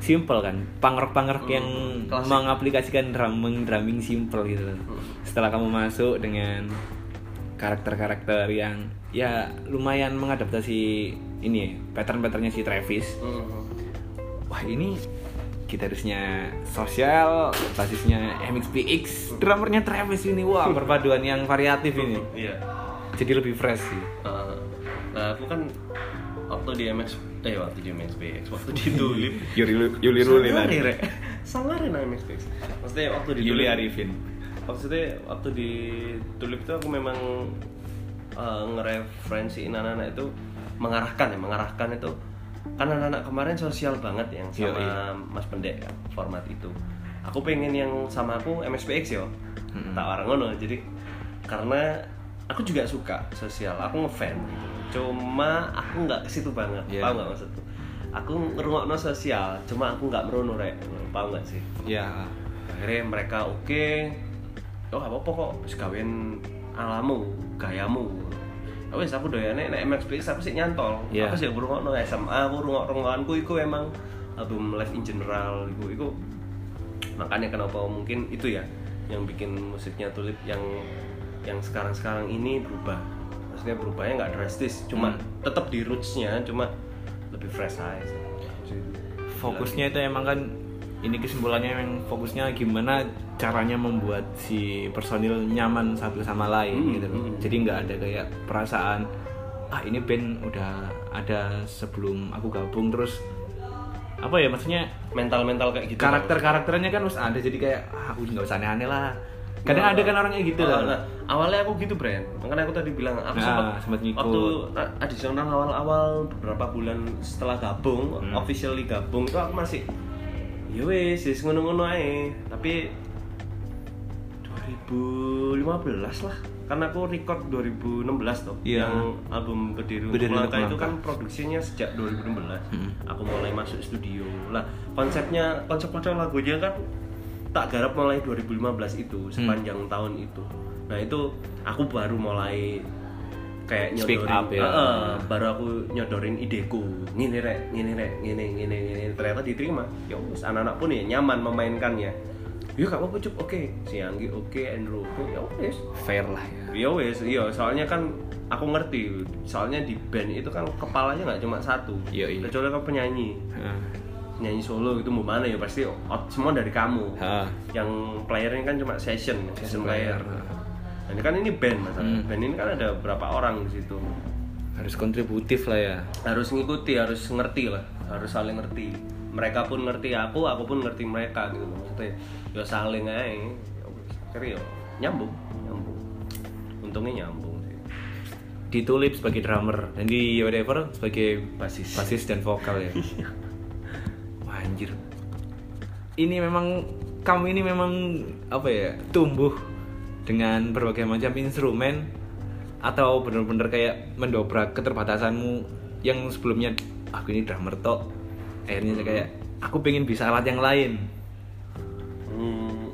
simple kan. Pangrok-pangrok yang klasik. mengaplikasikan drumming drumming simple gitu. Setelah kamu masuk dengan karakter-karakter yang ya lumayan mengadaptasi ini ya, pattern-patternnya si Travis. Mhm. Wah ini gitarisnya sosial, basisnya MXPX, drummernya Travis ini. Wah perpaduan yang variatif ini. iya Jadi lebih fresh sih. Uh, nah aku kan waktu di MX eh waktu di MXPX waktu di Tulip Yuli Yuli Ruli Sangare. Sangare MXPX maksudnya waktu di Yuli Arifin. maksudnya waktu di Tulip itu aku memang uh, ngereferensiin anak-anak itu mengarahkan ya mengarahkan itu kan anak-anak kemarin sosial banget yang sama Yoi. Mas Pendek ya, format itu aku pengen yang sama aku MSPX yo Mm-mm. tak orang ngono jadi karena aku juga suka sosial aku ngefan gitu. Cuma aku nggak ke situ banget. Iya. paham nggak maksudku? Aku ngerungokno sosial cuma aku nggak merono rek. Paham nggak sih? Ya akhirnya mereka oke. Oh apa apa kok. Gawean alamu gayamu. Ya wis aku doyane nek MX Plus aku sih nyantol. Iya. aku sih ngrungokno SMA aku rungok rungokanku iku emang album Live in General iku iku. Makanya kenapa mungkin itu ya yang bikin musiknya Tulip yang yang sekarang-sekarang ini berubah maksudnya berubahnya nggak drastis cuma tetap di rootsnya cuma lebih fresh aja sih. fokusnya itu emang kan ini kesimpulannya memang fokusnya gimana caranya membuat si personil nyaman satu sama lain Hmm, gitu loh. hmm. Jadi nggak ada kayak perasaan ah ini band udah ada sebelum aku gabung terus apa ya maksudnya mental-mental kayak gitu karakter-karakternya kan harus ada jadi kayak ah aku nggak usah aneh-aneh lah. Kadang Nah, ada kan orang kayak gitu nah, lah. nah, awalnya aku gitu Bren makanya aku tadi bilang aku Nah, sempat sempat ngikut. waktu a- adisional awal-awal beberapa bulan setelah gabung Hmm. officially gabung itu aku masih ya wes wes ngono-ngono aja tapi 2015 lah karena aku record 2016 tuh Iya. yang album Berdiri Untuk Melangkah itu kan produksinya sejak 2016 Hmm. aku mulai masuk studio lah konsepnya konsep konsep lagunya kan tak garap mulai 2015 itu Hmm. sepanjang tahun itu. Nah itu aku baru mulai kayak Speak nyodorin up ya. Eh, baru aku nyodorin ideku. Ngini rek ngini rek ngini ngini ngini ternyata diterima. Ya wes anak-anak pun ya nyaman memainkannya ya. Gak apa-apa cup oke. Si Anggi oke Andrew oke. Ya wes Fair lah ya. Iya wes, iya. Soalnya kan aku ngerti, soalnya di band itu kan kepalanya nggak cuma satu, Iya, iya. kecuali kan penyanyi, Heeh. Penyanyi solo itu mau mana ya pasti out semua dari kamu. Ha. Yang playernya kan cuma session, session player. player. Nah, ini kan ini band masalahnya, Hmm. band ini kan ada berapa orang di situ, Harus kontributif lah ya. harus ngikuti, harus ngerti lah, harus saling ngerti. Mereka pun ngerti aku, aku pun ngerti mereka gitu maksudnya. Ya saling aja, ya. Akhirnya ya nyambung, nyambung. Untungnya nyambung sih. Di Tulip sebagai drummer dan di whatever sebagai Basis. basis dan vokal ya. Anjir. Ini memang kamu ini memang apa ya? Tumbuh dengan berbagai macam instrumen atau bener-bener kayak mendobrak keterbatasanmu yang sebelumnya aku ini drummer tok. Akhirnya saya kayak aku pengen bisa alat yang lain. Hmm,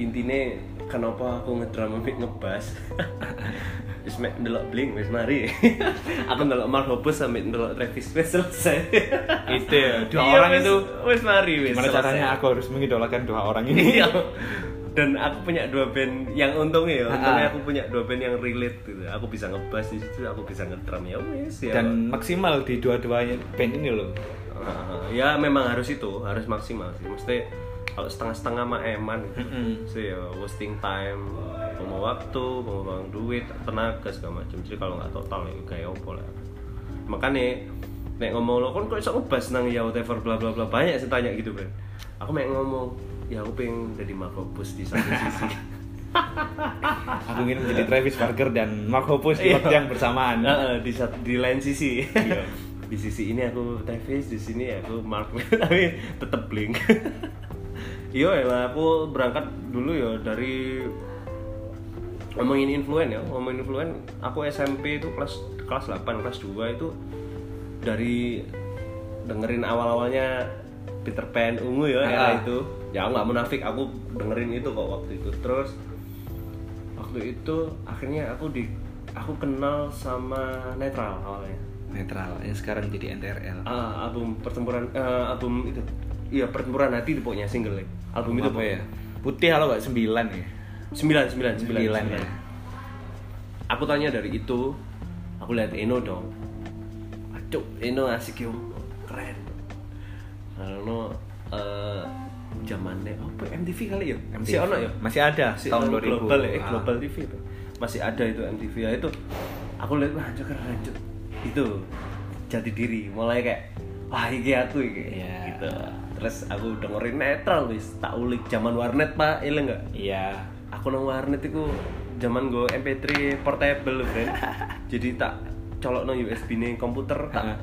intinya kenapa aku ngedrum ambek ngebas wis mek ndelok Blink wis mari aku ndelok Mark Hoppus sampe ndelok Travis wis selesai Itu ya, dua Iya, orang itu wis mari wis Gimana selesai. caranya aku harus mengidolakan dua orang ini? Iya. dan aku punya dua band yang untungnya ya untungnya Ah. aku punya dua band yang relate gitu aku bisa ngebas di situ aku bisa ngedrum ya wis ya Dan maksimal di dua-duanya band ini loh. Ah, ya memang harus itu harus maksimal sih mesti kalau setengah-setengah mah eman Mm-mm. sih ya wasting time mau waktu mau duit tenaga segala macam jadi kalau nggak total ya kayak opo lah makanya nek ngomong lo kan kok iso ngebas nang ya whatever bla bla bla banyak sih tanya gitu kan aku mek ngomong ya aku pengen jadi makropus di satu sisi Aku ingin menjadi Travis Barker dan Mark Hoppus di Iya. waktu yang bersamaan. Nah, di sat- di lain sisi Iya. di sisi ini aku Travis di sini aku Mark tapi tetep Blink iya lah aku berangkat dulu ya dari ngomongin influen ya ngomongin influen aku SMP itu kelas kelas 8 kelas 2 itu dari dengerin awal-awalnya Peter Pan ungu ya era Ah. itu ya nggak munafik aku dengerin itu kok waktu itu terus waktu itu akhirnya aku di aku kenal sama netral awalnya Netral yang sekarang jadi NTRL. Ah, album pertempuran eh, album itu iya pertempuran hati itu pokoknya single album itu apa ya? Putih kalau nggak sembilan ya. sembilan sembilan sembilan, Sembilan, sembilan. ya. aku tanya dari itu aku lihat Eno dong Acuk, Eno asik yo keren lalu eh zamannya apa MTV kali ya MTV. masih ono ya Masih ada Masih tahun ono 2000. global ya eh, Ah. global TV itu masih ada itu MTV ya itu aku lihat wah anjir keren itu jati diri mulai kayak wah iki aku iki Iya. gitu terus aku dengerin netral wis. Tak ulik zaman warnet pak. Iya enggak Iya. aku nang warnet itu zaman gue MP3 portable friend jadi tak colok no USB nih komputer tak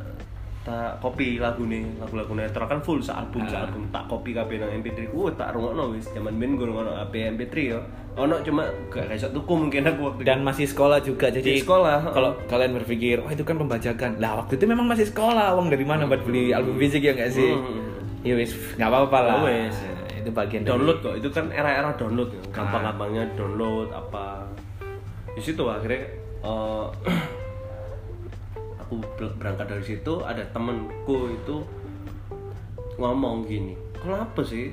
tak copy lagu nih lagu-lagu netral. Kan full album Ah. album tak copy kabeh nang MP3 ku tak rungokno wis. Zaman ben gue rungokno HP MP3 yo. Ono cuma gak kayak tuku mungkin aku waktu dan masih sekolah juga jadi Di sekolah, kalau kalian berpikir wah itu kan pembajakan. Lah waktu itu memang masih sekolah uang dari mana buat beli album fisik ya nggak sih? Hmm. Ya wis nggak apa-apa lah. Oh, wis. itu bagian dari- download kok. Itu kan era-era download ya. gampang-gampangnya download apa. Di situ akhirnya eh, aku ber- berangkat dari situ ada temenku itu ngomong gini kenapa sih?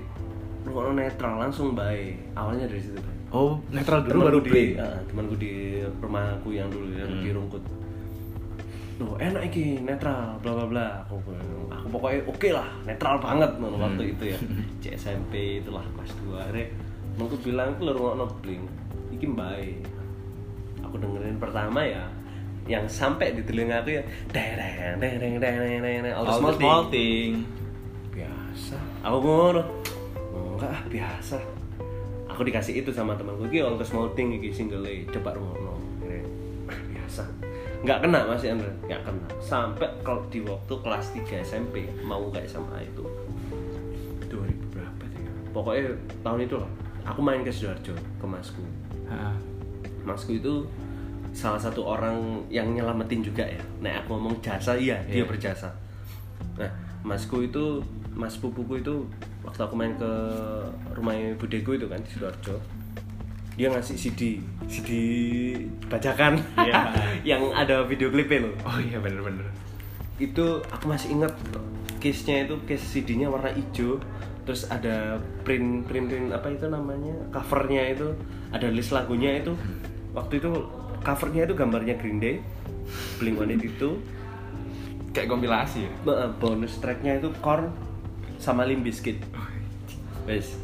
Lu netral? Langsung baik. Awalnya dari situ Bay. oh netral dulu Temanku baru di, play ah, temanku di rumahku yang dulu yang di rungkut Loh, enak iki netral bla bla bla. Aku aku pokoknya oke lah netral banget no, waktu itu ya. Di SMP itulah kelas 2 akhirnya temanku bilang aku lu ngono bling. Iki baik aku dengerin pertama ya yang sampai di telinga aku ya dereng dereng dereng dereng all the All small the thing. small thing biasa. Aku ngono. Enggak ah biasa. Aku dikasih itu sama temanku iki all the small thing iki single A coba "Ah, biasa nggak kena mas Andre. Nggak kena. Sampai kalau di waktu kelas 3 SMP mau ke SMA itu. 2000 berapa sih? Pokoknya tahun itu lah. Aku main ke sidoarjo ke masku. Ah. masku itu salah satu orang yang nyelamatin juga ya. Nah aku ngomong jasa iya dia Iya. berjasa. Nah masku itu mas pupuku itu waktu aku main ke rumahnya budeku itu kan di sidoarjo dia ngasih CD CD bajakan. Iya. yang ada video klipnya loh. Oh iya bener-bener itu aku masih ingat case-nya itu case CD-nya warna hijau. Terus ada print print print apa itu namanya? Covernya itu ada list lagunya itu. Waktu itu covernya itu gambarnya Green Day Blink One itu kayak kompilasi ya? Bonus tracknya itu Korn sama Limp Bizkit. Wes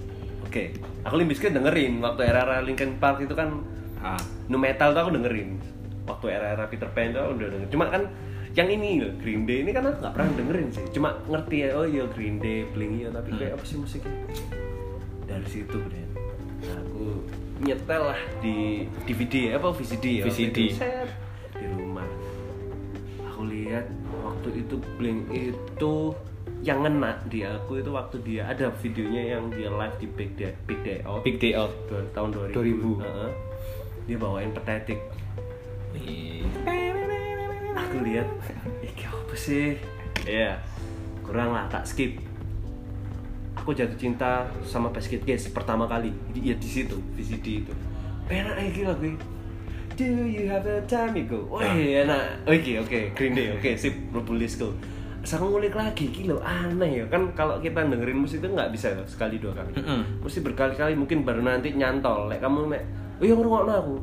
oke aku Limp Bizkit dengerin waktu era-era Linkin Park itu kan ah. nu metal tuh aku dengerin. Waktu era-era Peter Pan tuh aku udah dengerin. Cuma kan yang ini Green Day ini kan aku nggak pernah dengerin sih. Cuma ngerti ya oh iya Green Day Blink iya tapi kayak apa sih musiknya? Dari situ Bren aku nyetel lah di DVD apa VCD ya VCD. Set, di rumah. Aku lihat waktu itu Blink itu yang ngena di aku itu waktu dia ada videonya yang dia live di Big Day Big Day Out big day out Dua- tahun 2000, 2000. Heeh. dia bawain petetik aku lihat iki apa sih ya kurang lah tak skip aku jatuh cinta sama basket case pertama kali di, ya di situ VCD itu enak iki lagu. Do you have a time go? Wih enak. Oke oke Green Day oke sip Purple Disco. Aku ngulik lagi gila aneh ya kan kalau kita dengerin musik itu nggak bisa sekali dua kali. Mm-mm. Mesti berkali-kali mungkin baru nanti nyantol. Lek kamu mek, oh iya ngrungokno aku.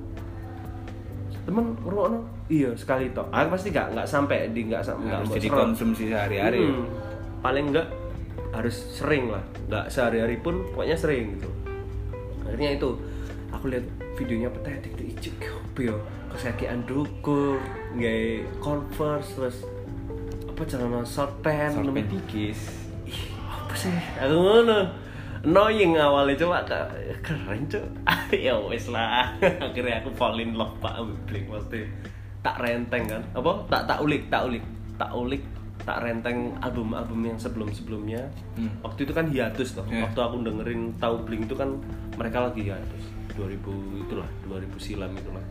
Temen ngrungokno? Iya sekali tok. Aku pasti nggak nggak sampai di nggak sampai harus jadi konsumsi sehari-hari. Hmm, paling enggak harus sering lah nggak sehari-hari pun pokoknya sering gitu akhirnya itu aku lihat videonya petetik tuh ijik apa ya kesakian dukur nggak converse terus apa celana short pants Short pants dikis Ih, apa sih? Aku ngono. Annoying awalnya coba ke- keren cuy ya wes lah. Akhirnya aku fall in love pak. Blink pasti tak renteng kan. Apa? Tak tak ulik tak ulik. Tak ulik tak renteng album-album yang sebelum-sebelumnya. Hmm. waktu itu kan hiatus tuh Yeah. waktu aku dengerin tahu Blink itu kan mereka lagi hiatus. 2000 itulah 2000 silam itulah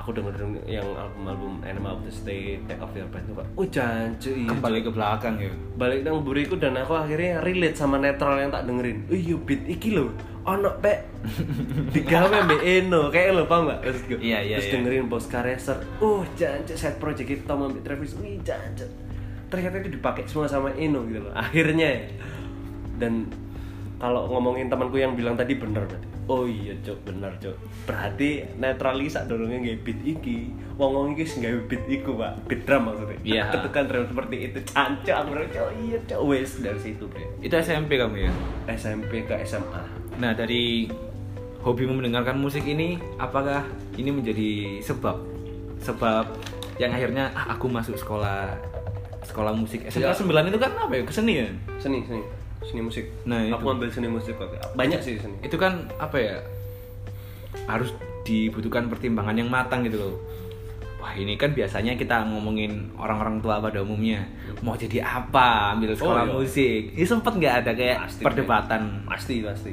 aku dengerin yang album-album Animal of the State, Take Off Your Pants itu kan, oh jancu iya kembali ke belakang ya balik nang buriku dan aku akhirnya relate sama netral yang tak dengerin. Oh iya beat iki lho, ono pek digawe mbek Eno, kayak lo paham gak? Terus, Iya, iya, terus iya. dengerin Boss Racer. Oh, jancuk set project itu sama Travis. Wih, jancuk. Ternyata itu dipakai semua sama Eno gitu loh. Akhirnya ya. Dan kalau ngomongin temanku yang bilang tadi bener berarti. Oh iya, Cok, bener, Cok. Berarti netralis sak dorongnya nggak beat iki. Wong wong iki sing gawe beat iku, Pak. Beat drum maksudnya. Iya. Ketukan drum seperti itu. Cancok aku bilang, "Cok, iya, Cok." Wes dari situ, Bre. itu SMP kamu ya SMP ke SMA. nah dari hobimu mendengarkan musik ini apakah ini menjadi sebab sebab yang akhirnya ah, aku masuk sekolah sekolah musik Ya. SMK 9 itu kan apa ya kesenian Seni, seni. Seni musik. Nah, aku itu. ambil seni musik kok. Banyak sih seni. itu kan apa ya harus dibutuhkan pertimbangan yang matang gitu loh wah ini kan biasanya kita ngomongin orang-orang tua pada umumnya mau jadi apa ambil sekolah iya. musik ini sempet nggak ada kayak Pasti, perdebatan pasti pasti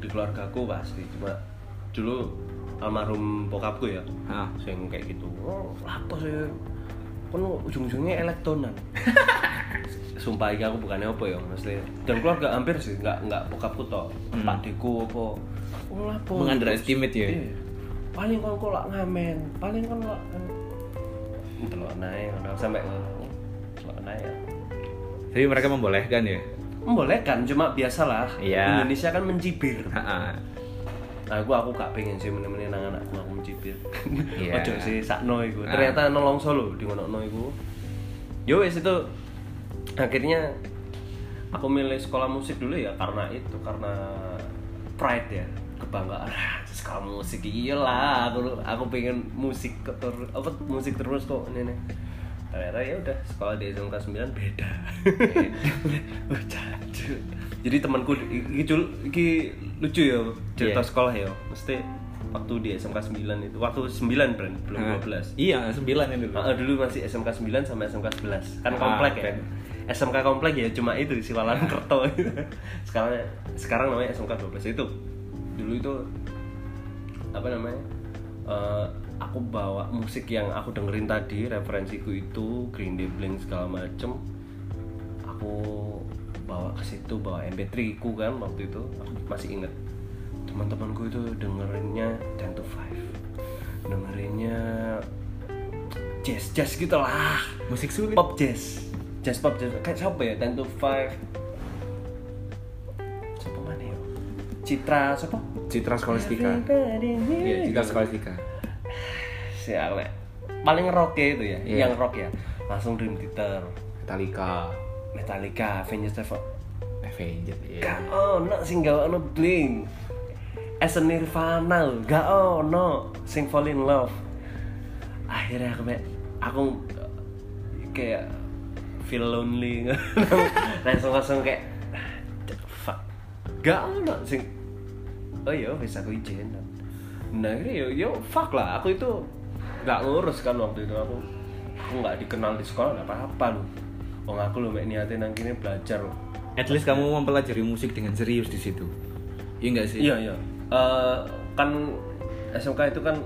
di keluarga aku pasti cuma dulu almarhum bokapku ya Hah. sing kayak gitu oh apa sih kan ujung-ujungnya elektronan sumpah iki aku bukannya apa ya mesti dan keluarga hampir sih nggak nggak bokapku toh. Hmm. pak deku apa. Oh apa? Mengunderestimate ya? Iya. paling kon kok lak ngamen paling kon lak Delok naik ngono. Sampai delok naik ya. Jadi mereka membolehkan ya? Membolehkan cuma biasalah. Iya. Indonesia kan mencibir. Ha-ha. nah aku aku gak pengen sih menemani nang anakku aku mencibir. Iya. ojo sih sakno iku. Ternyata nolong solo di ngono iku. Yo wes itu akhirnya aku milih sekolah musik dulu ya karena itu karena pride ya kebanggaan. Ah, sekolah musik iyalah aku aku pengen musik ter, apa musik terus kok ini nih ternyata ya udah sekolah di SMK 9 beda. Oh, jadi temanku iki lucu ya cerita Iya. sekolah ya. Mesti waktu di SMK 9 itu waktu 9 brand belum Hah. 12 iya sembilan ini dulu. Ah, dulu masih SMK 9 sama SMK 11 kan Ah, komplek ya. keren. SMK komplek ya cuma itu Siwalan Kerto. Sekarang sekarang namanya SMK 12 itu dulu itu apa namanya Eh, aku bawa musik yang aku dengerin tadi referensiku itu Green Day Blink segala macem. Aku bawa ke situ bawa MP3 ku kan waktu itu aku masih inget teman-temanku itu dengerinnya 10 to 5 dengerinnya jazz jazz gitu lah musik sulit. Pop jazz jazz pop jazz kayak siapa ya? 10 to 5 siapa mana ya? Citra siapa? Citra Skolastika iya Citra Skolastika siapa paling rock ya itu ya? Iya. yang rock ya? Langsung Dream Theater. Metallica. Metallica Avenged Sevenfold Avenged iya. Gak ono sing gak ono Blink. As a Nirvana gak ono sing fall in love. Akhirnya aku aku kayak feel lonely. Langsung langsung kayak fuck. Gak ono sing oh iya bisa aku izin nah ini yo yo fuck lah. Aku itu gak ngurus kan waktu itu. Aku aku nggak dikenal di sekolah gak apa-apa loh. Wong aku loh mek niatin nang kini belajar loh. At least kamu mempelajari musik dengan serius di situ. Iya enggak sih? Iya iya. Eh, kan SMK itu kan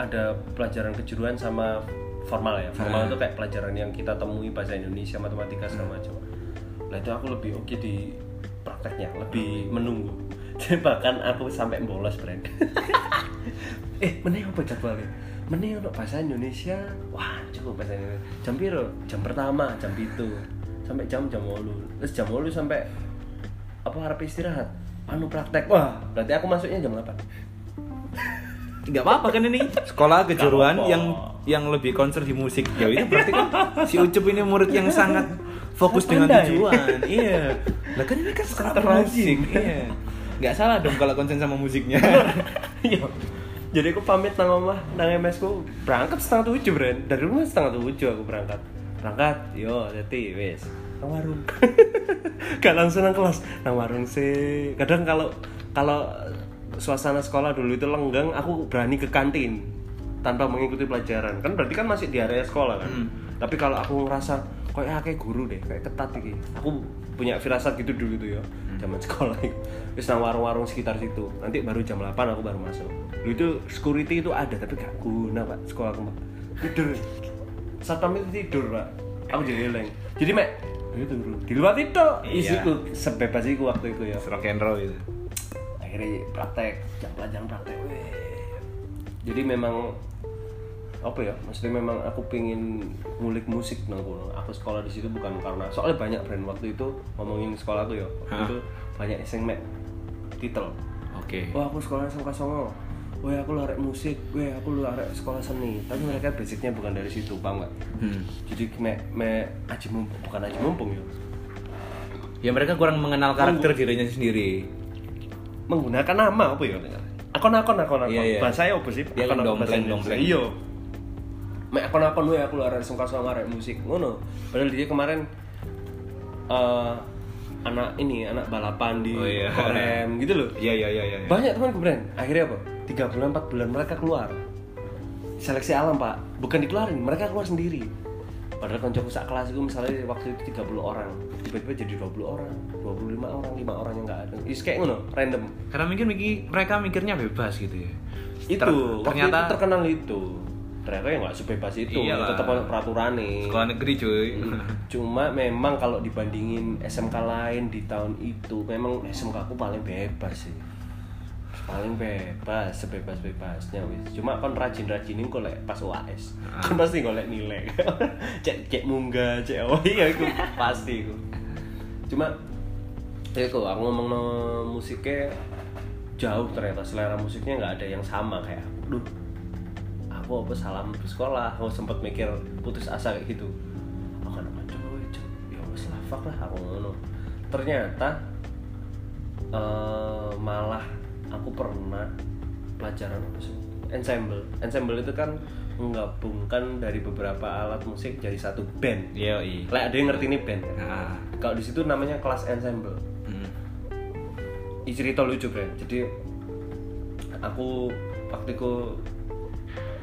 ada pelajaran kejuruan sama formal ya. Formal Ah. itu kayak pelajaran yang kita temui bahasa Indonesia, matematika segala macam. Nah itu aku lebih oke di prakteknya, lebih menunggu. Jadi bahkan aku sampai bolos brand. eh, meneh apa jadwalnya? Meneh untuk bahasa Indonesia. Wah, cukup bahasa Indonesia. Jam piro? Jam pertama, jam itu. Sampai jam jam 8. Terus jam 8 sampai apa harap istirahat anu praktek wah berarti aku masuknya jam 8 nggak apa-apa kan ini? Sekolah kejuruan yang yang lebih concern di musik. Ya itu berarti kan si Ucup ini murid yang sangat fokus dengan Pandai. tujuan. Iya. Lah kan ini kan sekolah musik. iya. Nggak salah dong kalau konsen sama musiknya. Iya. jadi aku pamit nang omah nang MS ku berangkat setengah tujuh Bren dari rumah setengah tujuh aku berangkat. Berangkat? Yo jadi wes nang warung. Gak langsung nang kelas. Nang warung sih. Kadang kalau kalau suasana sekolah dulu itu lenggang aku berani ke kantin tanpa mengikuti pelajaran. Kan berarti kan masih di area sekolah kan? Hmm. tapi kalau aku ngerasa kayak kayak guru deh kayak ketat iki. Aku punya firasat gitu dulu tuh ya zaman sekolah itu. Terus nang warung-warung sekitar situ. Nanti baru jam 8 aku baru masuk. Dulu itu security itu ada tapi gak guna pak sekolah aku Pak. tidur. Satpam itu tidur pak. Aku jadi eleng. Jadi mek itu turun. Di luar itu Iya. isiku sebebas itu waktu itu ya. Rock and roll itu akhirnya praktek jam pelajaran praktek jadi memang apa ya maksudnya memang aku pingin ngulik musik nang kono. Aku sekolah di situ bukan karena soalnya banyak brand waktu itu ngomongin sekolah tuh ya. Waktu Hah? itu banyak sing mek titel. Oke. Wah aku sekolah SMK Songo. Wah aku lu arek musik, weh aku lu arek sekolah seni. Tapi mereka basicnya bukan dari situ, paham gak? Hmm. Jadi me, me aji mumpung, bukan aji mumpung ya. Ya mereka kurang mengenal karakter dirinya sendiri Menggunakan nama apa ya? Akon-akon, akon-akon Iya, iya. Bahasanya apa sih? Dia kan Akon-akon bahasa dompleng, Indonesia. dompleng. Iya Mek akon-akon weh aku lu arek SMK Songo arek musik Ngono Padahal dia kemarin eh anak ini anak balapan di Oh, iya. Korem gitu loh iya iya iya iya banyak teman brand akhirnya apa tiga bulan empat bulan mereka keluar seleksi alam pak bukan dikeluarin mereka keluar sendiri padahal koncoku sak kelas itu misalnya waktu itu 30 orang tiba-tiba jadi 20 orang 25 orang 5 orang yang nggak ada is kayak ngono random Karena mungkin mikir, mereka mikirnya bebas gitu ya. itu Ter- waktu ternyata itu terkenal itu ternyata ya nggak sebebas itu Iyalah. tetap ada peraturan nih sekolah negeri cuy. cuma memang kalau dibandingin SMK lain di tahun itu memang SMK aku paling bebas sih paling bebas sebebas bebasnya wis. Cuma kan rajin rajinin kok lek pas UAS kan pasti golek nilai. Cek cek munggah cek oh iya itu pasti itu cuma ya kok aku ngomong no musiknya jauh ternyata. Selera musiknya nggak ada yang sama kayak aku. Duh aku apa salah ke sekolah aku sempat mikir putus asa kayak gitu. Aku kan apa coba ya wes lah fuck lah aku ngono ternyata eh, malah aku pernah pelajaran apa sih? Ensemble. Ensemble itu kan menggabungkan dari beberapa alat musik jadi satu band. Iya, iya. Lek ada yang ngerti ini band. Nah, kalau di situ namanya kelas ensemble. Hmm. Ini cerita lucu Bren jadi aku waktu itu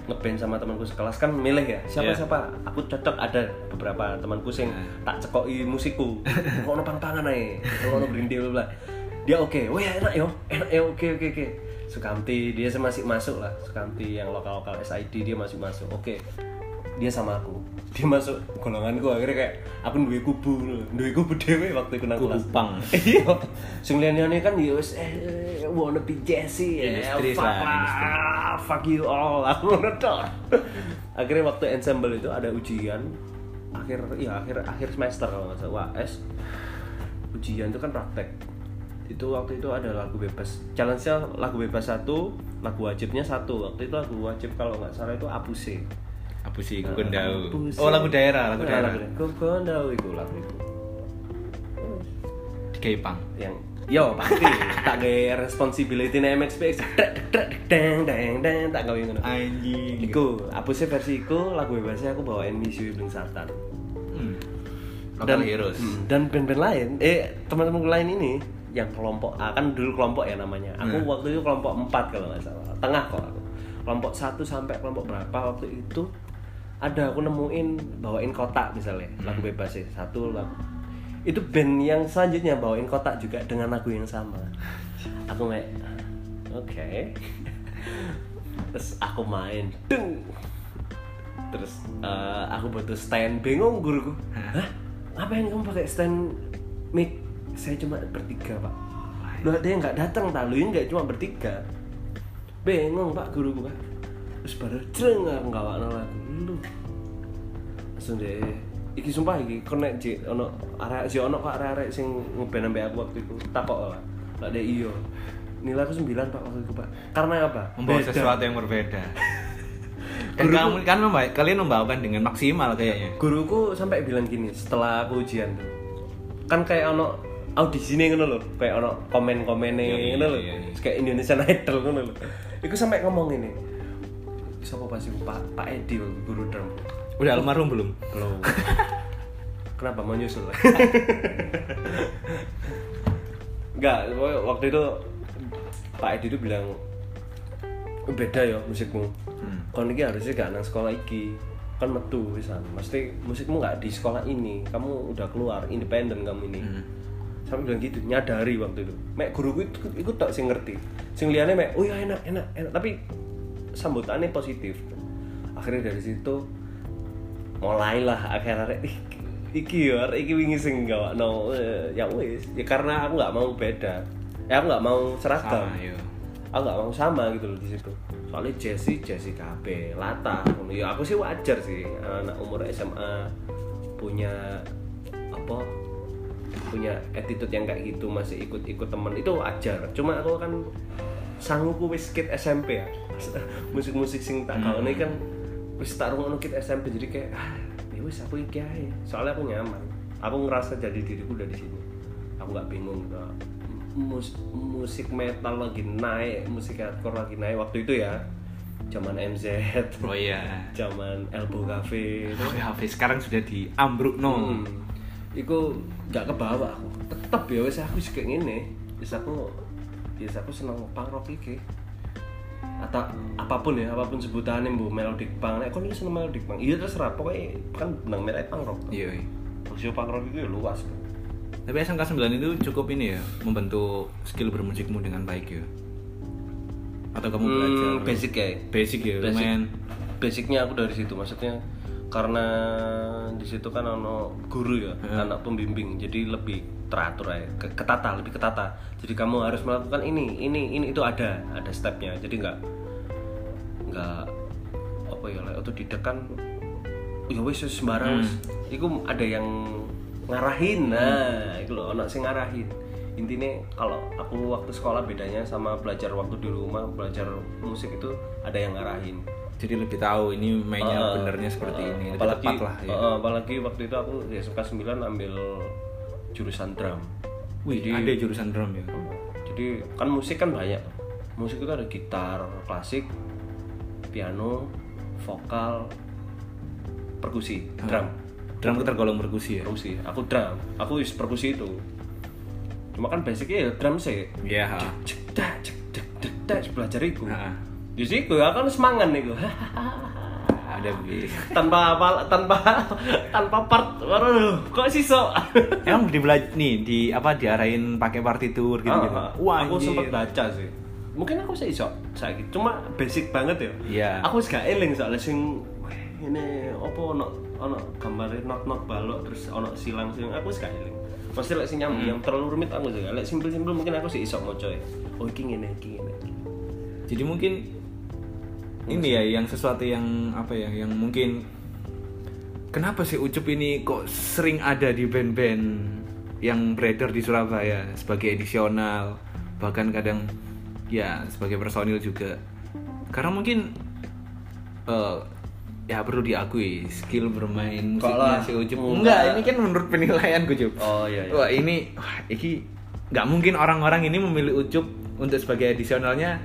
ngeband sama temanku sekelas kan milih ya siapa Iya. siapa? Aku cocok ada beberapa temanku sing tak cekoki musikku kok ono pang-pangan ae? Kok ono brindil bla dia oke oh ya enak yo enak yo oke oke oke. Sukamti dia masih masuk lah. Sukamti yang lokal lokal SID dia masih masuk. Oke dia sama aku. Dia masuk golonganku akhirnya kayak aku duwe kubu duwe kubu dewe waktu itu nang kelas. pang. iya. Sing liyane kan ya wis eh wanna be Jesse Industri fuck, lah, industri. fuck you all. Aku ngono akhirnya waktu ensemble itu ada ujian akhir ya akhir akhir semester kalau nggak salah UAS ujian itu kan praktek itu waktu itu ada lagu bebas challenge-nya lagu bebas satu lagu wajibnya satu waktu itu lagu wajib kalau nggak salah itu apuse Apa sih Kukundau? Apuse. Oh, lagu daerah, lagu Nah, daerah. Kukundau itu lagu itu Di Kaipang. yang yo pasti tak gawe responsibility nih MXPX deng deng deng tak gawe ngono Anjing. iku apa sih versi iku lagu bebasnya aku bawain Miss You Bling Satan Hmm. Heroes. hmm, dan band-band lain eh teman-teman lain ini yang kelompok A kan dulu kelompok ya namanya. Aku Hmm. waktu itu kelompok 4 kalau nggak salah. Tengah kok aku. Kelompok 1 sampai kelompok berapa waktu itu ada aku nemuin bawain kotak misalnya lagu bebas ya satu lagu. Itu band yang selanjutnya bawain kotak juga dengan lagu yang sama. Aku kayak oke. Terus aku main Dung. terus eh, aku butuh stand bingung guruku. Hah? Ngapain kamu pakai stand mic saya cuma bertiga pak. Lu ada yang nggak datang tak lu yang nggak cuma bertiga. Bingung pak guruku pak. Terus baru aku nggak lagu lu. Langsung deh iki sumpah iki konek J ono arek si ono kok arek-arek sing ngeband ambek aku waktu itu. Takok lah lah deh iyo nilai aku 9 pak waktu itu pak. Karena apa? Membawa Beda. sesuatu yang berbeda. Dan kamu kan membawa, kalian membawakan dengan maksimal kayaknya. guruku sampai bilang gini setelah aku ujian tuh kan kayak ono audisi nih ngono lho kayak ono komen-komen Iya, nih ngono lho. iya, iya. kayak Indonesian Idol ngono lho. Iku sampai ngomong ini siapa pasti Pak Pak Edi guru drum Udah almarhum belum? belum. Kenapa mau nyusul? Enggak waktu itu Pak Edi tuh bilang beda ya musikmu. Hmm. kon iki harusnya gak nang sekolah iki. Kan metu pisan mesti musikmu nggak di sekolah ini. Kamu udah keluar independen kamu ini. Hmm. Sampai bilang gitu nyadari waktu itu. Mek guruku itu ikut tak sing ngerti. Sing liane mek oh ya enak enak enak. Tapi sambutannya positif. Akhirnya dari situ mulailah akhirnya "Ih, iki ya iki wingi sing gawa no ya wis ya karena aku nggak mau beda. Ya aku nggak mau seragam. Aku nggak mau sama gitu loh di situ. Soalnya Jesse Jesse KB Lata ya aku sih wajar sih anak umur SMA punya apa punya attitude yang kayak gitu masih ikut-ikut temen itu wajar. Cuma aku kan sanggup wis kit SMP ya. Musik-musik sing tak kau ini kan wis tak rungokno kit SMP jadi kayak ah ya wis aku iki ae. Soalnya aku nyaman. Aku ngerasa jadi diriku udah di sini. Aku nggak bingung gitu Mus- musik metal lagi naik musik hardcore lagi naik. Waktu itu ya zaman MZ Oh iya. zaman Elbow Cafe ya, Hafiz sekarang sudah di ambruk no. Hmm. Iku gak kebawa aku. Tetep ya wis aku sih kayak ngene. Wis aku wis aku seneng punk rock iki. kata apa pun ya apa pun sebutannya bu melodic punk nek kon iki seneng melodic punk iya terserah pokoknya kan benang merah punk rock iya iya. Maksudnya punk rock itu ya luas Bro. tapi SMK 9 itu cukup ini ya membentuk skill bermusikmu dengan baik ya atau kamu belajar Hmm, basic ya basic ya Basic. lumayan basicnya aku dari situ maksudnya karena di situ kan ono guru ya anak pembimbing. Jadi lebih teratur ya ke- ketata lebih ketata. Jadi kamu harus melakukan ini ini ini itu ada ada stepnya. Jadi nggak nggak apa ya lah otodidak kan ya wis sembarang wis. Itu ada yang ngarahin. Nah itu loh ono sing ngarahin. Intinya kalau aku waktu sekolah bedanya sama belajar waktu di rumah belajar musik itu ada yang ngarahin jadi lebih tahu ini mainnya Ah, benernya seperti ah, ini lebih apalagi tepat lah ya ah, apalagi waktu itu aku di SMK 9 ambil jurusan drum. Wih, ada jurusan drum ya? Jadi kan musik kan banyak. Musik itu ada gitar klasik piano vokal perkusi drum. Drum itu tergolong perkusi ya? Perkusi. Aku drum. Aku is perkusi itu. Cuma kan basicnya ya drum sih. Iya ha. cek cek dak dak dak belajar itu Ha. Di situ ya kan semangat nih ada begitu. Tanpa apa tanpa tanpa part waduh kok sih sok emang di nih di apa diarahin pakai partitur gitu gitu Ah, wah aku sempet baca sih. Mungkin aku sih iso saiki cuma basic banget ya. Iya. aku wis gak eling soalnya sing ini opo ono ono gambar not not balok terus ono silang silang. Aku gak eling. Pasti lek sing nyambung Hmm. yang terlalu rumit aku juga lek simpel simpel mungkin aku sih iso moco ya oh iki ngene iki ngene iki. jadi mungkin ini ya yang sesuatu yang apa ya yang mungkin kenapa sih Ucup ini kok sering ada di band-band yang beredar di Surabaya sebagai edisional bahkan kadang ya sebagai personil juga. Karena mungkin eh, ya perlu diakui skill bermain musiknya si Ucup. Enggak. enggak ini kan menurut penilaian Ucup. Oh iya, iya. Wah ini, wah ini nggak mungkin orang-orang ini memilih Ucup untuk sebagai edisionalnya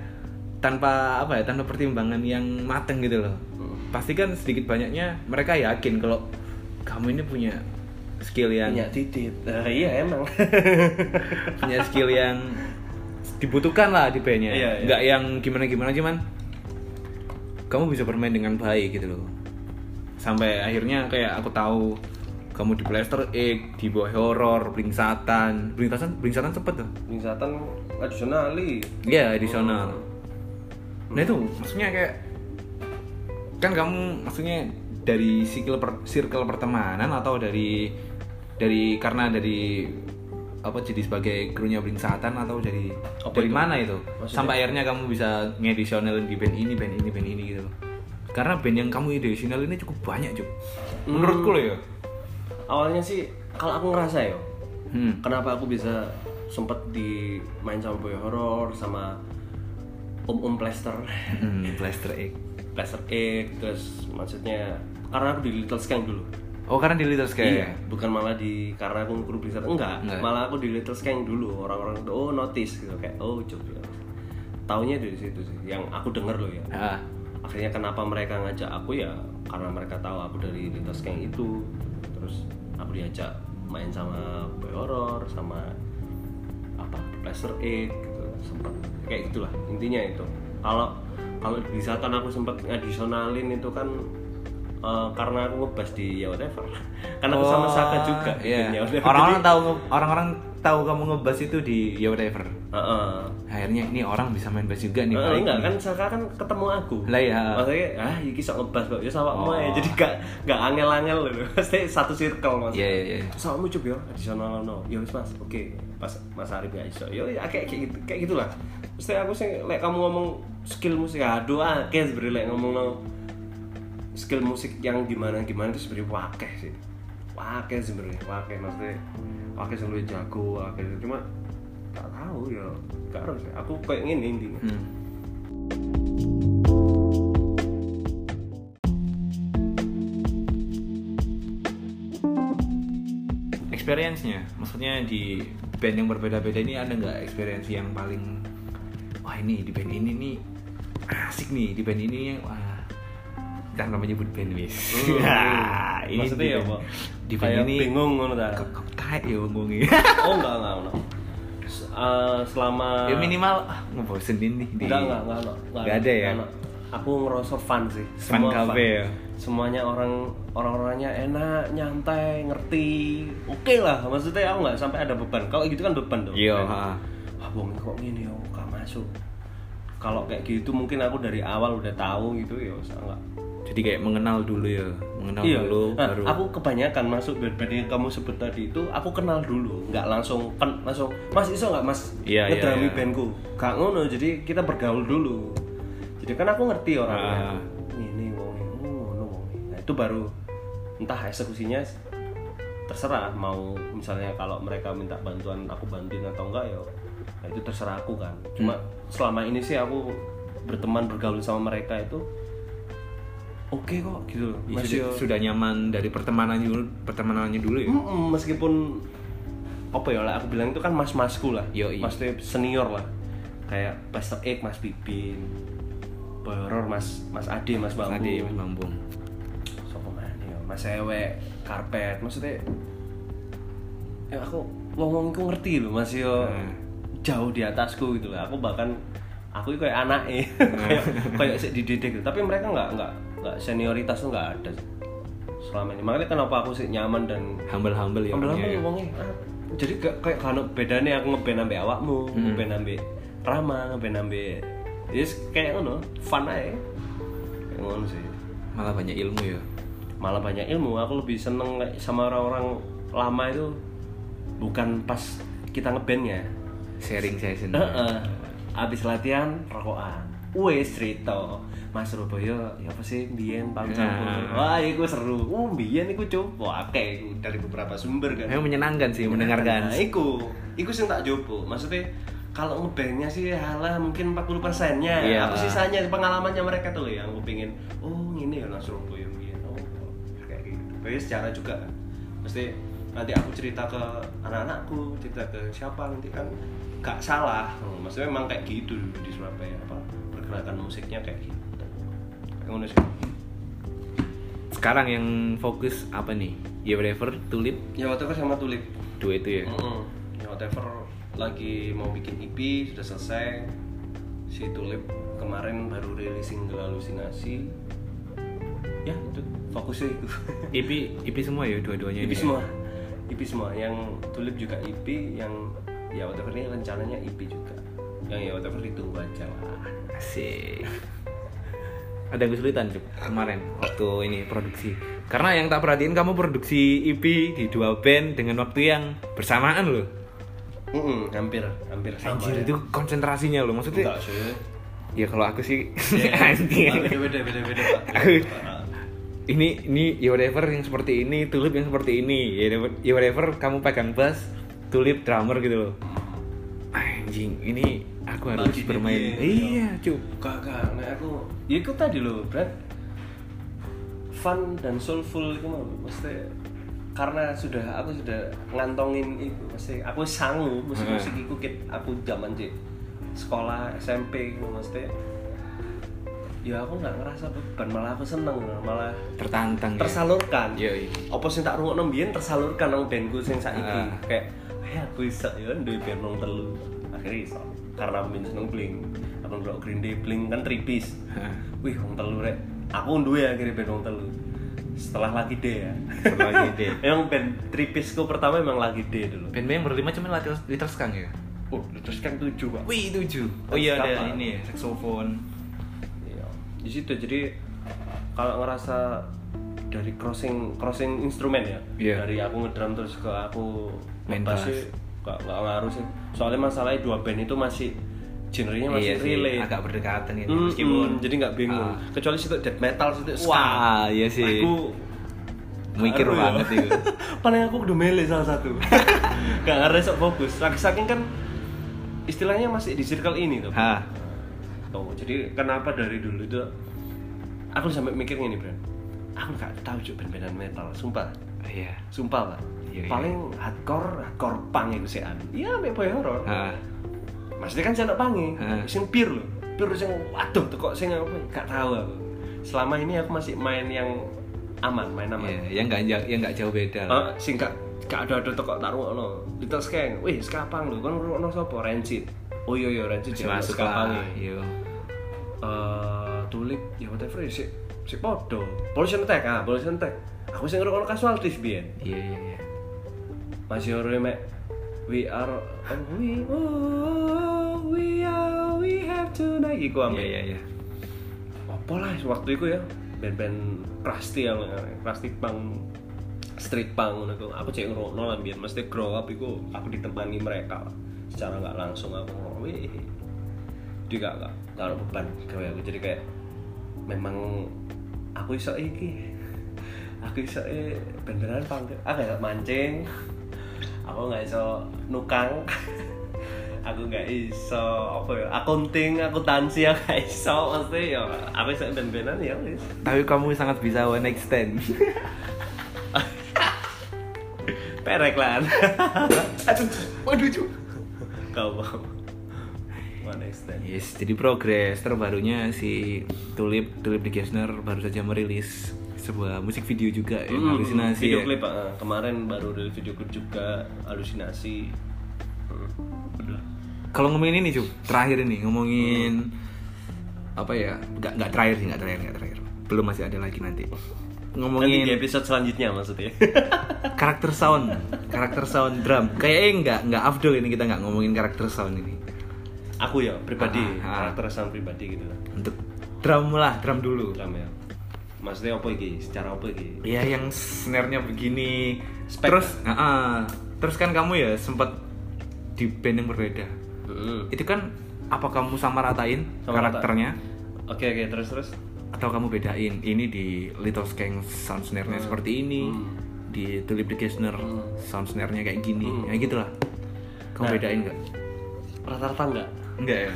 tanpa apa ya, tanpa pertimbangan yang mateng gitu loh. Hmm. Pasti kan sedikit banyaknya mereka yakin kalau kamu ini punya skill yang punya titit nah, iya emang punya skill yang dibutuhkan lah di bandnya. Iya, iya. Nggak yang gimana-gimana cuman kamu bisa bermain dengan baik gitu loh. Sampai akhirnya kayak aku tahu kamu di Blaster Egg, di Boy Horror, Blingsatan, Blingsatan, Blingsatan cepet tuh. wisatan additionali Iya, edisional. Nah itu maksudnya kayak kan kamu maksudnya dari circle per, circle pertemanan atau dari dari karena dari apa jadi sebagai krunya Blingsatan atau dari Apa dari itu? mana itu Maksudnya? sampai akhirnya kamu bisa ngedisionalin di band ini band ini band ini gitu loh karena band yang kamu edisional ini cukup banyak cuk menurutku loh ya awalnya sih kalau aku ngerasa ya hmm. kenapa aku bisa sempet di main sama boy horror sama om om plaster. Hmm, Blaster Egg. Plaster egg terus maksudnya karena aku di little skank dulu. Oh karena di Little Sky iya bukan malah di karena aku kru blizzard. Enggak, Enggak. malah aku di little skank dulu. Orang-orang tuh oh notice gitu. Kayak oh coba taunya dari situ sih yang aku denger loh ya. Ah, akhirnya kenapa mereka ngajak aku ya karena mereka tahu aku dari Little Skank itu. Terus aku diajak main sama boy horror sama apa Plaster Egg sempat kayak gitulah intinya itu kalau kalau di Satan aku sempat ngadisionalin itu kan eh, karena aku ngebas di ya whatever karena aku sama Saka juga iya. bikin Ya orang-orang tahu orang-orang tahu kamu ngebas itu di ya whatever Heeh. akhirnya ini orang bisa main bass juga nih baik enggak nih. kan Saka kan ketemu aku Lah, iya. maksudnya ah iki sok ngebas kok ya sama Oh. ya jadi gak gak angel-angel loh pasti satu circle mas Iya, iya, iya. sama coba ya additional no ya wis mas oke pas mas Arif ya iso ya ya kayak gitu kayak gitulah mesti aku sih lek kamu ngomong skill musik aduh akeh sebenarnya lek ngomong no skill musik yang gimana gimana itu sebenarnya wakeh sih wakeh sebenarnya wakeh maksudnya wakeh selalu jago wakeh cuma gak tahu ya gak harus ya. aku kayak gini intinya Hmm. Experience-nya, maksudnya di band yang berbeda-beda ini ada nggak experience yang paling wah ini di band ini nih asik nih di band ini wah jangan menyebut band wis. Nah, ini Maksudnya di ya, Pak? Di band ini bingung ngono ta. kok ya. Oh enggak enggak enggak. Eh, selama ya minimal ah ngebosenin nih di enggak enggak enggak enggak, Nggak ada ya? enggak. aku ngerasa fun sih Fun cafe ya? Semuanya orang orang orangnya enak nyantai ngerti. Oke lah maksudnya aku nggak sampai ada beban. Kalau gitu kan beban dong. Iya, ha. ah wong kok gini ya gak masuk. Kalau kayak gitu mungkin aku dari awal udah tahu gitu ya usah nggak. Jadi kayak mengenal dulu ya mengenal iya. dulu Nah, baru aku kebanyakan masuk band-band yang kamu sebut tadi itu aku kenal dulu. Nggak langsung kan langsung mas iso nggak mas? Iya, iya, ngedrami iya. bandku. Gak ngono jadi kita bergaul dulu. Jadi kan aku ngerti orangnya. Ah. Itu baru entah eksekusinya terserah mau misalnya kalau mereka minta bantuan aku bantuin atau enggak ya nah itu terserah aku kan. Cuma Hmm. selama ini sih aku berteman bergaul sama mereka itu oke kok gitu loh. Ya, masih sudah, sudah nyaman dari pertemanannya dulu pertemanannya dulu ya? Meskipun apa ya lah aku bilang itu kan mas-masku lah. Yoi. maksudnya senior lah. Kayak Pastor X Mas Bibin Boy Horror Mas Mas Ade Mas Bambu tadi Mas Bambung. ya, Mas Ewe karpet maksudnya ya aku ngomong aku ngerti loh Mas yo Hmm. jauh di atasku gitu lah aku bahkan aku itu kayak anak kayak kayak sih dididik gitu. tapi mereka nggak nggak nggak senioritas tuh nggak ada selama ini makanya kenapa aku sih nyaman dan humble humble ya Ambil orangnya apa ya. ngomongnya? Ah, Jadi kayak kayak kan bedanya aku ngeband ambek awakmu, Hmm. ngeband ambek Rama, ngeband ambek Yes, kayak ngono, fun aja. Kayak ngono sih. malah banyak ilmu ya Malah banyak ilmu, aku lebih seneng sama orang-orang lama itu bukan pas kita ngebandnya. sharing session Heeh. Abis latihan rokokan. Wes cerita. Mas Surabaya, ya apa sih biyen paling Nah. Wah, iku seru. Uh, biyen iku coba akeh iku dari beberapa sumber kan. Memang menyenangkan sih mendengarkan Nah, iku, iku sing tak jopo. Maksudnya kalau ngebandnya sih halah mungkin 40 persennya. Iya. Aku sisanya pengalamannya mereka tuh yang aku pengen. Oh ini ya langsung Surabaya. Oh Tapi secara juga kan. Mesti nanti aku cerita ke anak-anakku, cerita ke siapa nanti kan gak salah. Hmm, Maksudnya memang kayak gitu dulu di Surabaya apa pergerakan musiknya kayak gitu. Kayak ngono sih. sekarang yang fokus apa nih ya whatever tulip Ya whatever sama Tulip. dua itu ya Mm-mm. Ya whatever lagi mau bikin EP sudah selesai. Si Tulip kemarin baru rilis single halusinasi. Ya itu fokusnya itu. IP IP semua ya dua-duanya ini ya? semua. EP semua. Yang Tulip juga EP, yang ya whatever ini rencananya EP juga. Yang ya whatever ditunggu aja lah. Asik. Ada kesulitan Cuk, kemarin waktu ini produksi. Karena yang tak perhatiin kamu produksi EP di dua band dengan waktu yang bersamaan loh. Mm-mm, hampir hampir sama. Anjir ya. itu konsentrasinya loh maksudnya. enggak sih. Ya kalau aku sih anjir. Beda beda beda beda Pak. Aku- Ini ini ya whatever yang seperti ini, tulip yang seperti ini. Ya whatever- ya whatever kamu pegang bass, tulip drummer gitu loh. Anjing, ini aku harus Bagi bermain. dia, Iya, Cuk. Kakak, nah aku ya itu tadi loh, Brad. Fun dan soulful itu mah mesti karena sudah aku sudah ngantongin itu mesti aku sanggup musik musik itu aku zaman cik sekolah SMP gitu mesti ya aku nggak ngerasa beban malah aku seneng malah Tertantang. ya. tersalurkan Iya, iya. apa sing tak rungokno mbiyen tersalurkan nang bandku sing saiki Ah. kayak eh aku bisa ya duwe band nang telu akhirnya iso karena min seneng bling aku ndelok Green Day bling kan tripis Hah. wih wong telu rek aku duwe akhirnya band wong telu setelah lagi D ya Setelah Lagi D. emang band tripisku pertama emang lagi D dulu Band yang berlima cuma Skunk ya? oh terus kan tujuh pak Wih, tujuh. Oh iya ada ini ya, saxophone. Di situ jadi kalau ngerasa dari crossing crossing instrumen ya Iya. dari aku ngedrum terus ke aku ngebass bass. sih gak, gak ngaruh sih soalnya masalahnya dua band itu masih genrenya masih iya sih, relate agak berdekatan gitu Mm, meskipun mm, jadi nggak bingung Ah. kecuali situ death metal situ ska Wah, iya sih. aku Mikir Aduh, banget ya. itu. paling aku udah mele salah satu gak ngerti sok fokus saking saking kan istilahnya masih di circle ini tuh. Tuh, jadi kenapa dari dulu itu aku sampai mikir gini, Bro. Aku gak tahu juga band-bandan metal, sumpah. Iya. Sumpah lah. Iya, iya. Paling hardcore, hardcore punk itu sih Iya, ambek boy horror. Hah. Maksudnya kan saya pangi, Ha. sing pure loh. Pure sing waduh tuh kok sing apa gak tahu aku. Selama ini aku masih main yang aman main aman Iya, yang nggak jauh yang nggak jauh beda. Ah, sing gak gak ada ada toko tak no Little Skeng wih skapang lho kan no sapa Rancid oh iya iya Rancid jangan masuk skapang lah. Iya. Eh tulip ya whatever sih si podo pollution attack ah pollution attack aku sing ngrungokno casualties biyen Iya iya iya. masih ora mek we are oh, we oh, we are we have tonight iku Iya ambek iya iya. apa lah waktu itu ya band-band Krusty yang Krusty punk street punk iku. aku cek ngrungokno lah biyen mesti grow up iku aku ditemani mereka lah. secara nggak langsung aku ngomong jadi gak gak gak ada beban gawe aku. Jadi kayak memang aku iso iki. Aku iso eh beneran punk aku gak mancing. Aku nggak iso nukang. Aku nggak iso apa ya akunting akuntansi ya nggak iso. Mesti ya apa iso ben-benan ya wis. Tapi kamu sangat bisa one night stand. perek lah Aduh, waduh cu. kau Yes, jadi progres terbarunya si Tulip Tulip di Gesner baru saja merilis sebuah musik video juga Hmm, halusinasi video ya. klip ah. kemarin baru dari video klip juga halusinasi Hmm, Kalau ngomongin ini cuy, terakhir ini ngomongin apa ya? Nggak nggak terakhir sih, nggak terakhir, nggak terakhir. Belum masih ada lagi nanti. nanti Ngomongin di episode selanjutnya maksudnya karakter sound, karakter sound drum. Kayaknya nggak nggak afdol ini kita nggak ngomongin karakter sound ini. Aku ya pribadi Ah, ah. karakter sound pribadi gitu lah Untuk drum lah, drum dulu. drum ya maksudnya apa iki secara apa iki Ya yang snare-nya begini. Spek terus, ah, ah. terus kan kamu ya sempat di band yang berbeda. Hmm. Itu kan apa kamu sama ratain Sama karakternya? oke oke terus terus atau kamu bedain ini di Little Skeng sound snare-nya seperti ini Hmm. di Tulip the Kistner Hmm. sound snare-nya kayak gini Hmm. ya gitulah kamu Nah. bedain nggak rata-rata enggak enggak ya?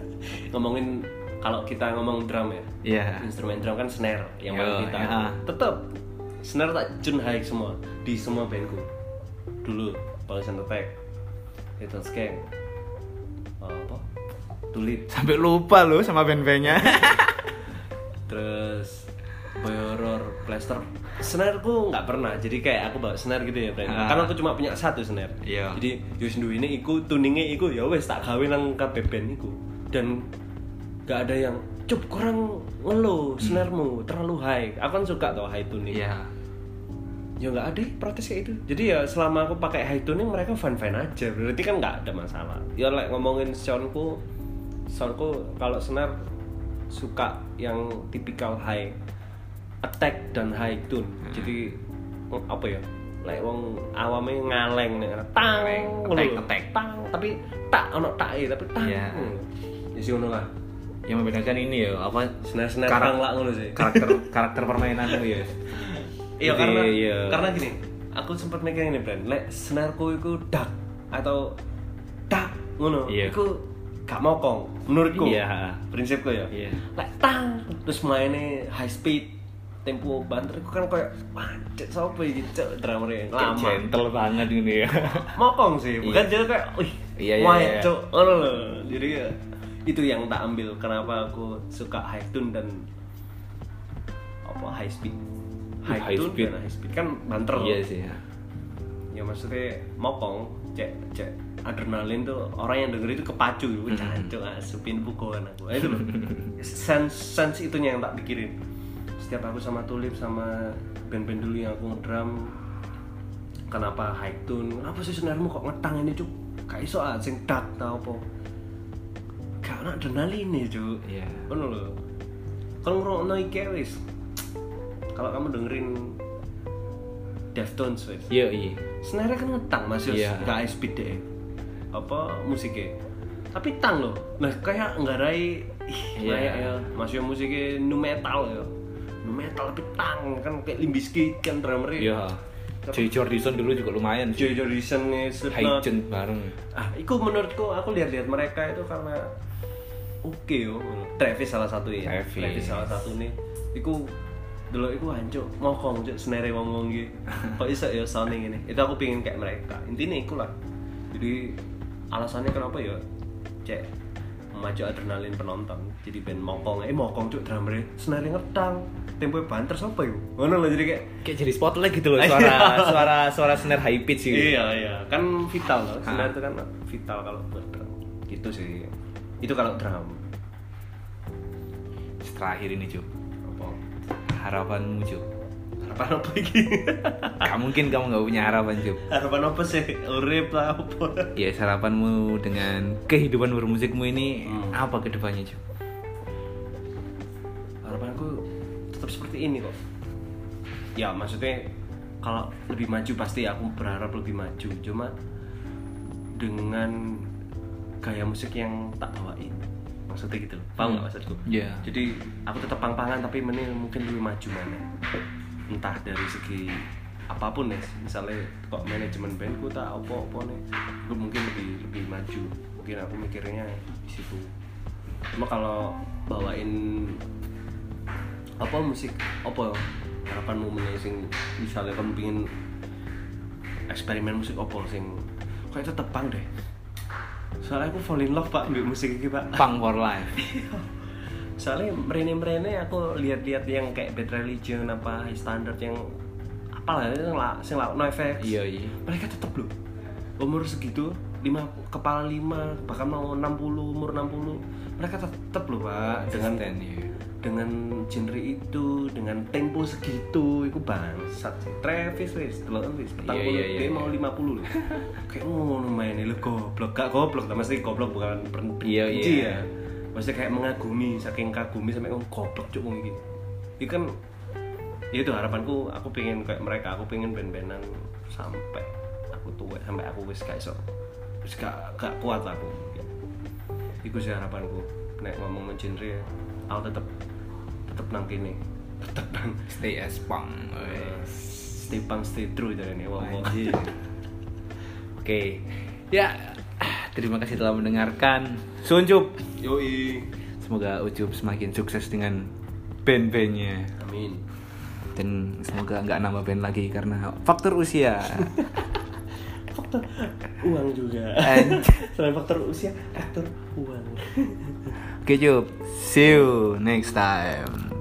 Ngomongin kalau kita ngomong drum ya Iya. instrumen drum kan snare yang Yo, paling kita ya. tetap snare tak tune high semua di semua bandku. Dulu Pollution Attack Little Skeng apa? Tulip sampai lupa loh sama band-bandnya. Terus Horror Plaster. Snare ku nggak pernah jadi kayak aku bawa snare gitu ya friend Ah. karena aku cuma punya satu snare Iya. jadi Yus ini iku tuningnya iku ya wes tak gawe nang kabeh band iku. Dan gak ada yang cup kurang ngeluh snaremu terlalu high. Aku kan suka tau high tuning. Iya. Ya nggak ada protes kayak itu jadi ya selama aku pakai high tuning mereka fine fine aja. Berarti kan nggak ada masalah. Ya like ngomongin soundku soundku kalau snare suka yang tipikal high attack dan high tune jadi mm, apa ya like wong awamnya ngaleng nih tang Ngaleng, attack, attack. tang tapi tak ono tak tapi tang Iya. Hmm. ya sih ngono lah yang membedakan ini ya apa Karak- tang lah ngono sih karakter karakter permainanmu ya Iya Jadi, karena iya. karena gini, aku sempat mikir ini brand, lek snareku itu dak atau tak ngono, Iya. iku gak mokong menurutku. Iya. Prinsipku ya. Iya. Lek tang terus mainnya high speed tempo banter kan kayak pancet sopo iki drummer yang lama. gentle banget ini ya Mokong sih, bukan Iya. jadi kayak wih, Iya, iya, iya. cuk ngono loh. Jadi ya, itu yang tak ambil kenapa aku suka high tune dan apa high speed. High, High tune speed. dan high speed kan banter. iya sih ya Ya maksudnya mokong, cek cek adrenalin tuh orang yang denger itu kepacu gitu, Hmm. cancuk asupin bukuan aku. Nah, itu sense sense itunya yang tak pikirin. Setiap aku sama Tulip sama band-band dulu yang aku ngedrum kenapa high tune kenapa sih senarmu kok ngetang ini cuk gak iso ah sing dark tau apa gak ada adrenalin nih cuk iya Ngono lho. Kalau ngrungokno iki wis. Kalau kamu dengerin Deftones wis. iya iya Snare kan ngetang Mas Yus, Iya. gak speed deh. Apa musiknya? Tapi tang loh. Nah, kayak nggarai Iya. kayak ya Mas Yus musiknya nu metal ya. Metal tapi tang kan kayak Limbiskit kan drummer iya. Joy Jordison dulu juga lumayan sih. Joy Jordison nih Slipknot. Hygen bareng. Ah itu menurutku aku lihat-lihat mereka itu karena oke yo. Travis salah satu ya. Travis. salah satu nih iku dulu iku hancur ngokong cuk senere gitu kok iso ya sounding ini? Itu aku pingin kayak mereka. Intinya iku lah jadi alasannya kenapa ya cek memacu adrenalin penonton. Jadi band mokong eh mokong cuk drummer snare ngedang tempo banter siapa yuk ngono loh jadi kayak Kayak jadi spotlight gitu loh suara suara suara snare high pitch gitu. iya iya. Kan vital loh snare itu kan vital kalau buat drum. Gitu sih. Itu kalau drum. Terakhir ini Cuk. apa? Harapanmu Cuk. Harapan apa lagi Gak mungkin kamu gak punya harapan Cuk. harapan apa sih? Urip lah apa? Ya harapanmu dengan kehidupan bermusikmu ini Hmm. apa ke depannya Cuk? harapanku tetap seperti ini kok. Ya maksudnya kalau lebih maju pasti aku berharap lebih maju. Cuma dengan gaya musik yang tak bawain. Maksudnya gitu loh. Paham nggak maksudku? Iya. jadi aku tetap pang-pangan tapi meni mungkin lebih maju mana entah dari segi apa pun nih misalnya kok manajemen bandku tak apa apa nih aku mungkin lebih lebih maju. Mungkin aku mikirnya di situ. Cuma kalau bawain apa musik apa harapanmu meneh sing misalnya kamu pingin eksperimen musik apa sing kayak tetep pang deh? Soalnya aku fall in love pak musik ini pak. Punk for life. soalnya merene merene aku lihat-lihat yang kayak bad religion apa high standard yang apalah yang lah sing lah no effects Iya iya. mereka tetap loh umur segitu lima kepala lima bahkan mau 60 umur 60 mereka tetap loh pak dengan iya. dengan genre itu dengan tempo segitu itu bangsat sih Travis wis delok wis petang Iya, puluh iya, iya, dia iya. mau 50 loh kayak ngono mainnya lo goblok gak goblok tak mesti goblok bukan Iya, benci iya. ya maksudnya kayak mengagumi saking kagumi sampai ngomong goblok cuk ngomong gitu itu kan ya itu harapanku aku pengen kayak mereka aku pengen band-bandan sampai aku tua sampai aku wis gak iso wis gak, gak kuat aku itu sih harapanku nek ngomong genre aku tetep tetep nang kene tetep nang Stay as punk. stay punk stay true wong wong Anjir. Oke. Ya, terima kasih telah mendengarkan. Suncup. yoi Semoga Ucup semakin sukses dengan band-bandnya amin dan semoga nggak nambah band lagi karena faktor usia. faktor uang juga Anj- selain faktor usia faktor uang Oke Cup, see you next time.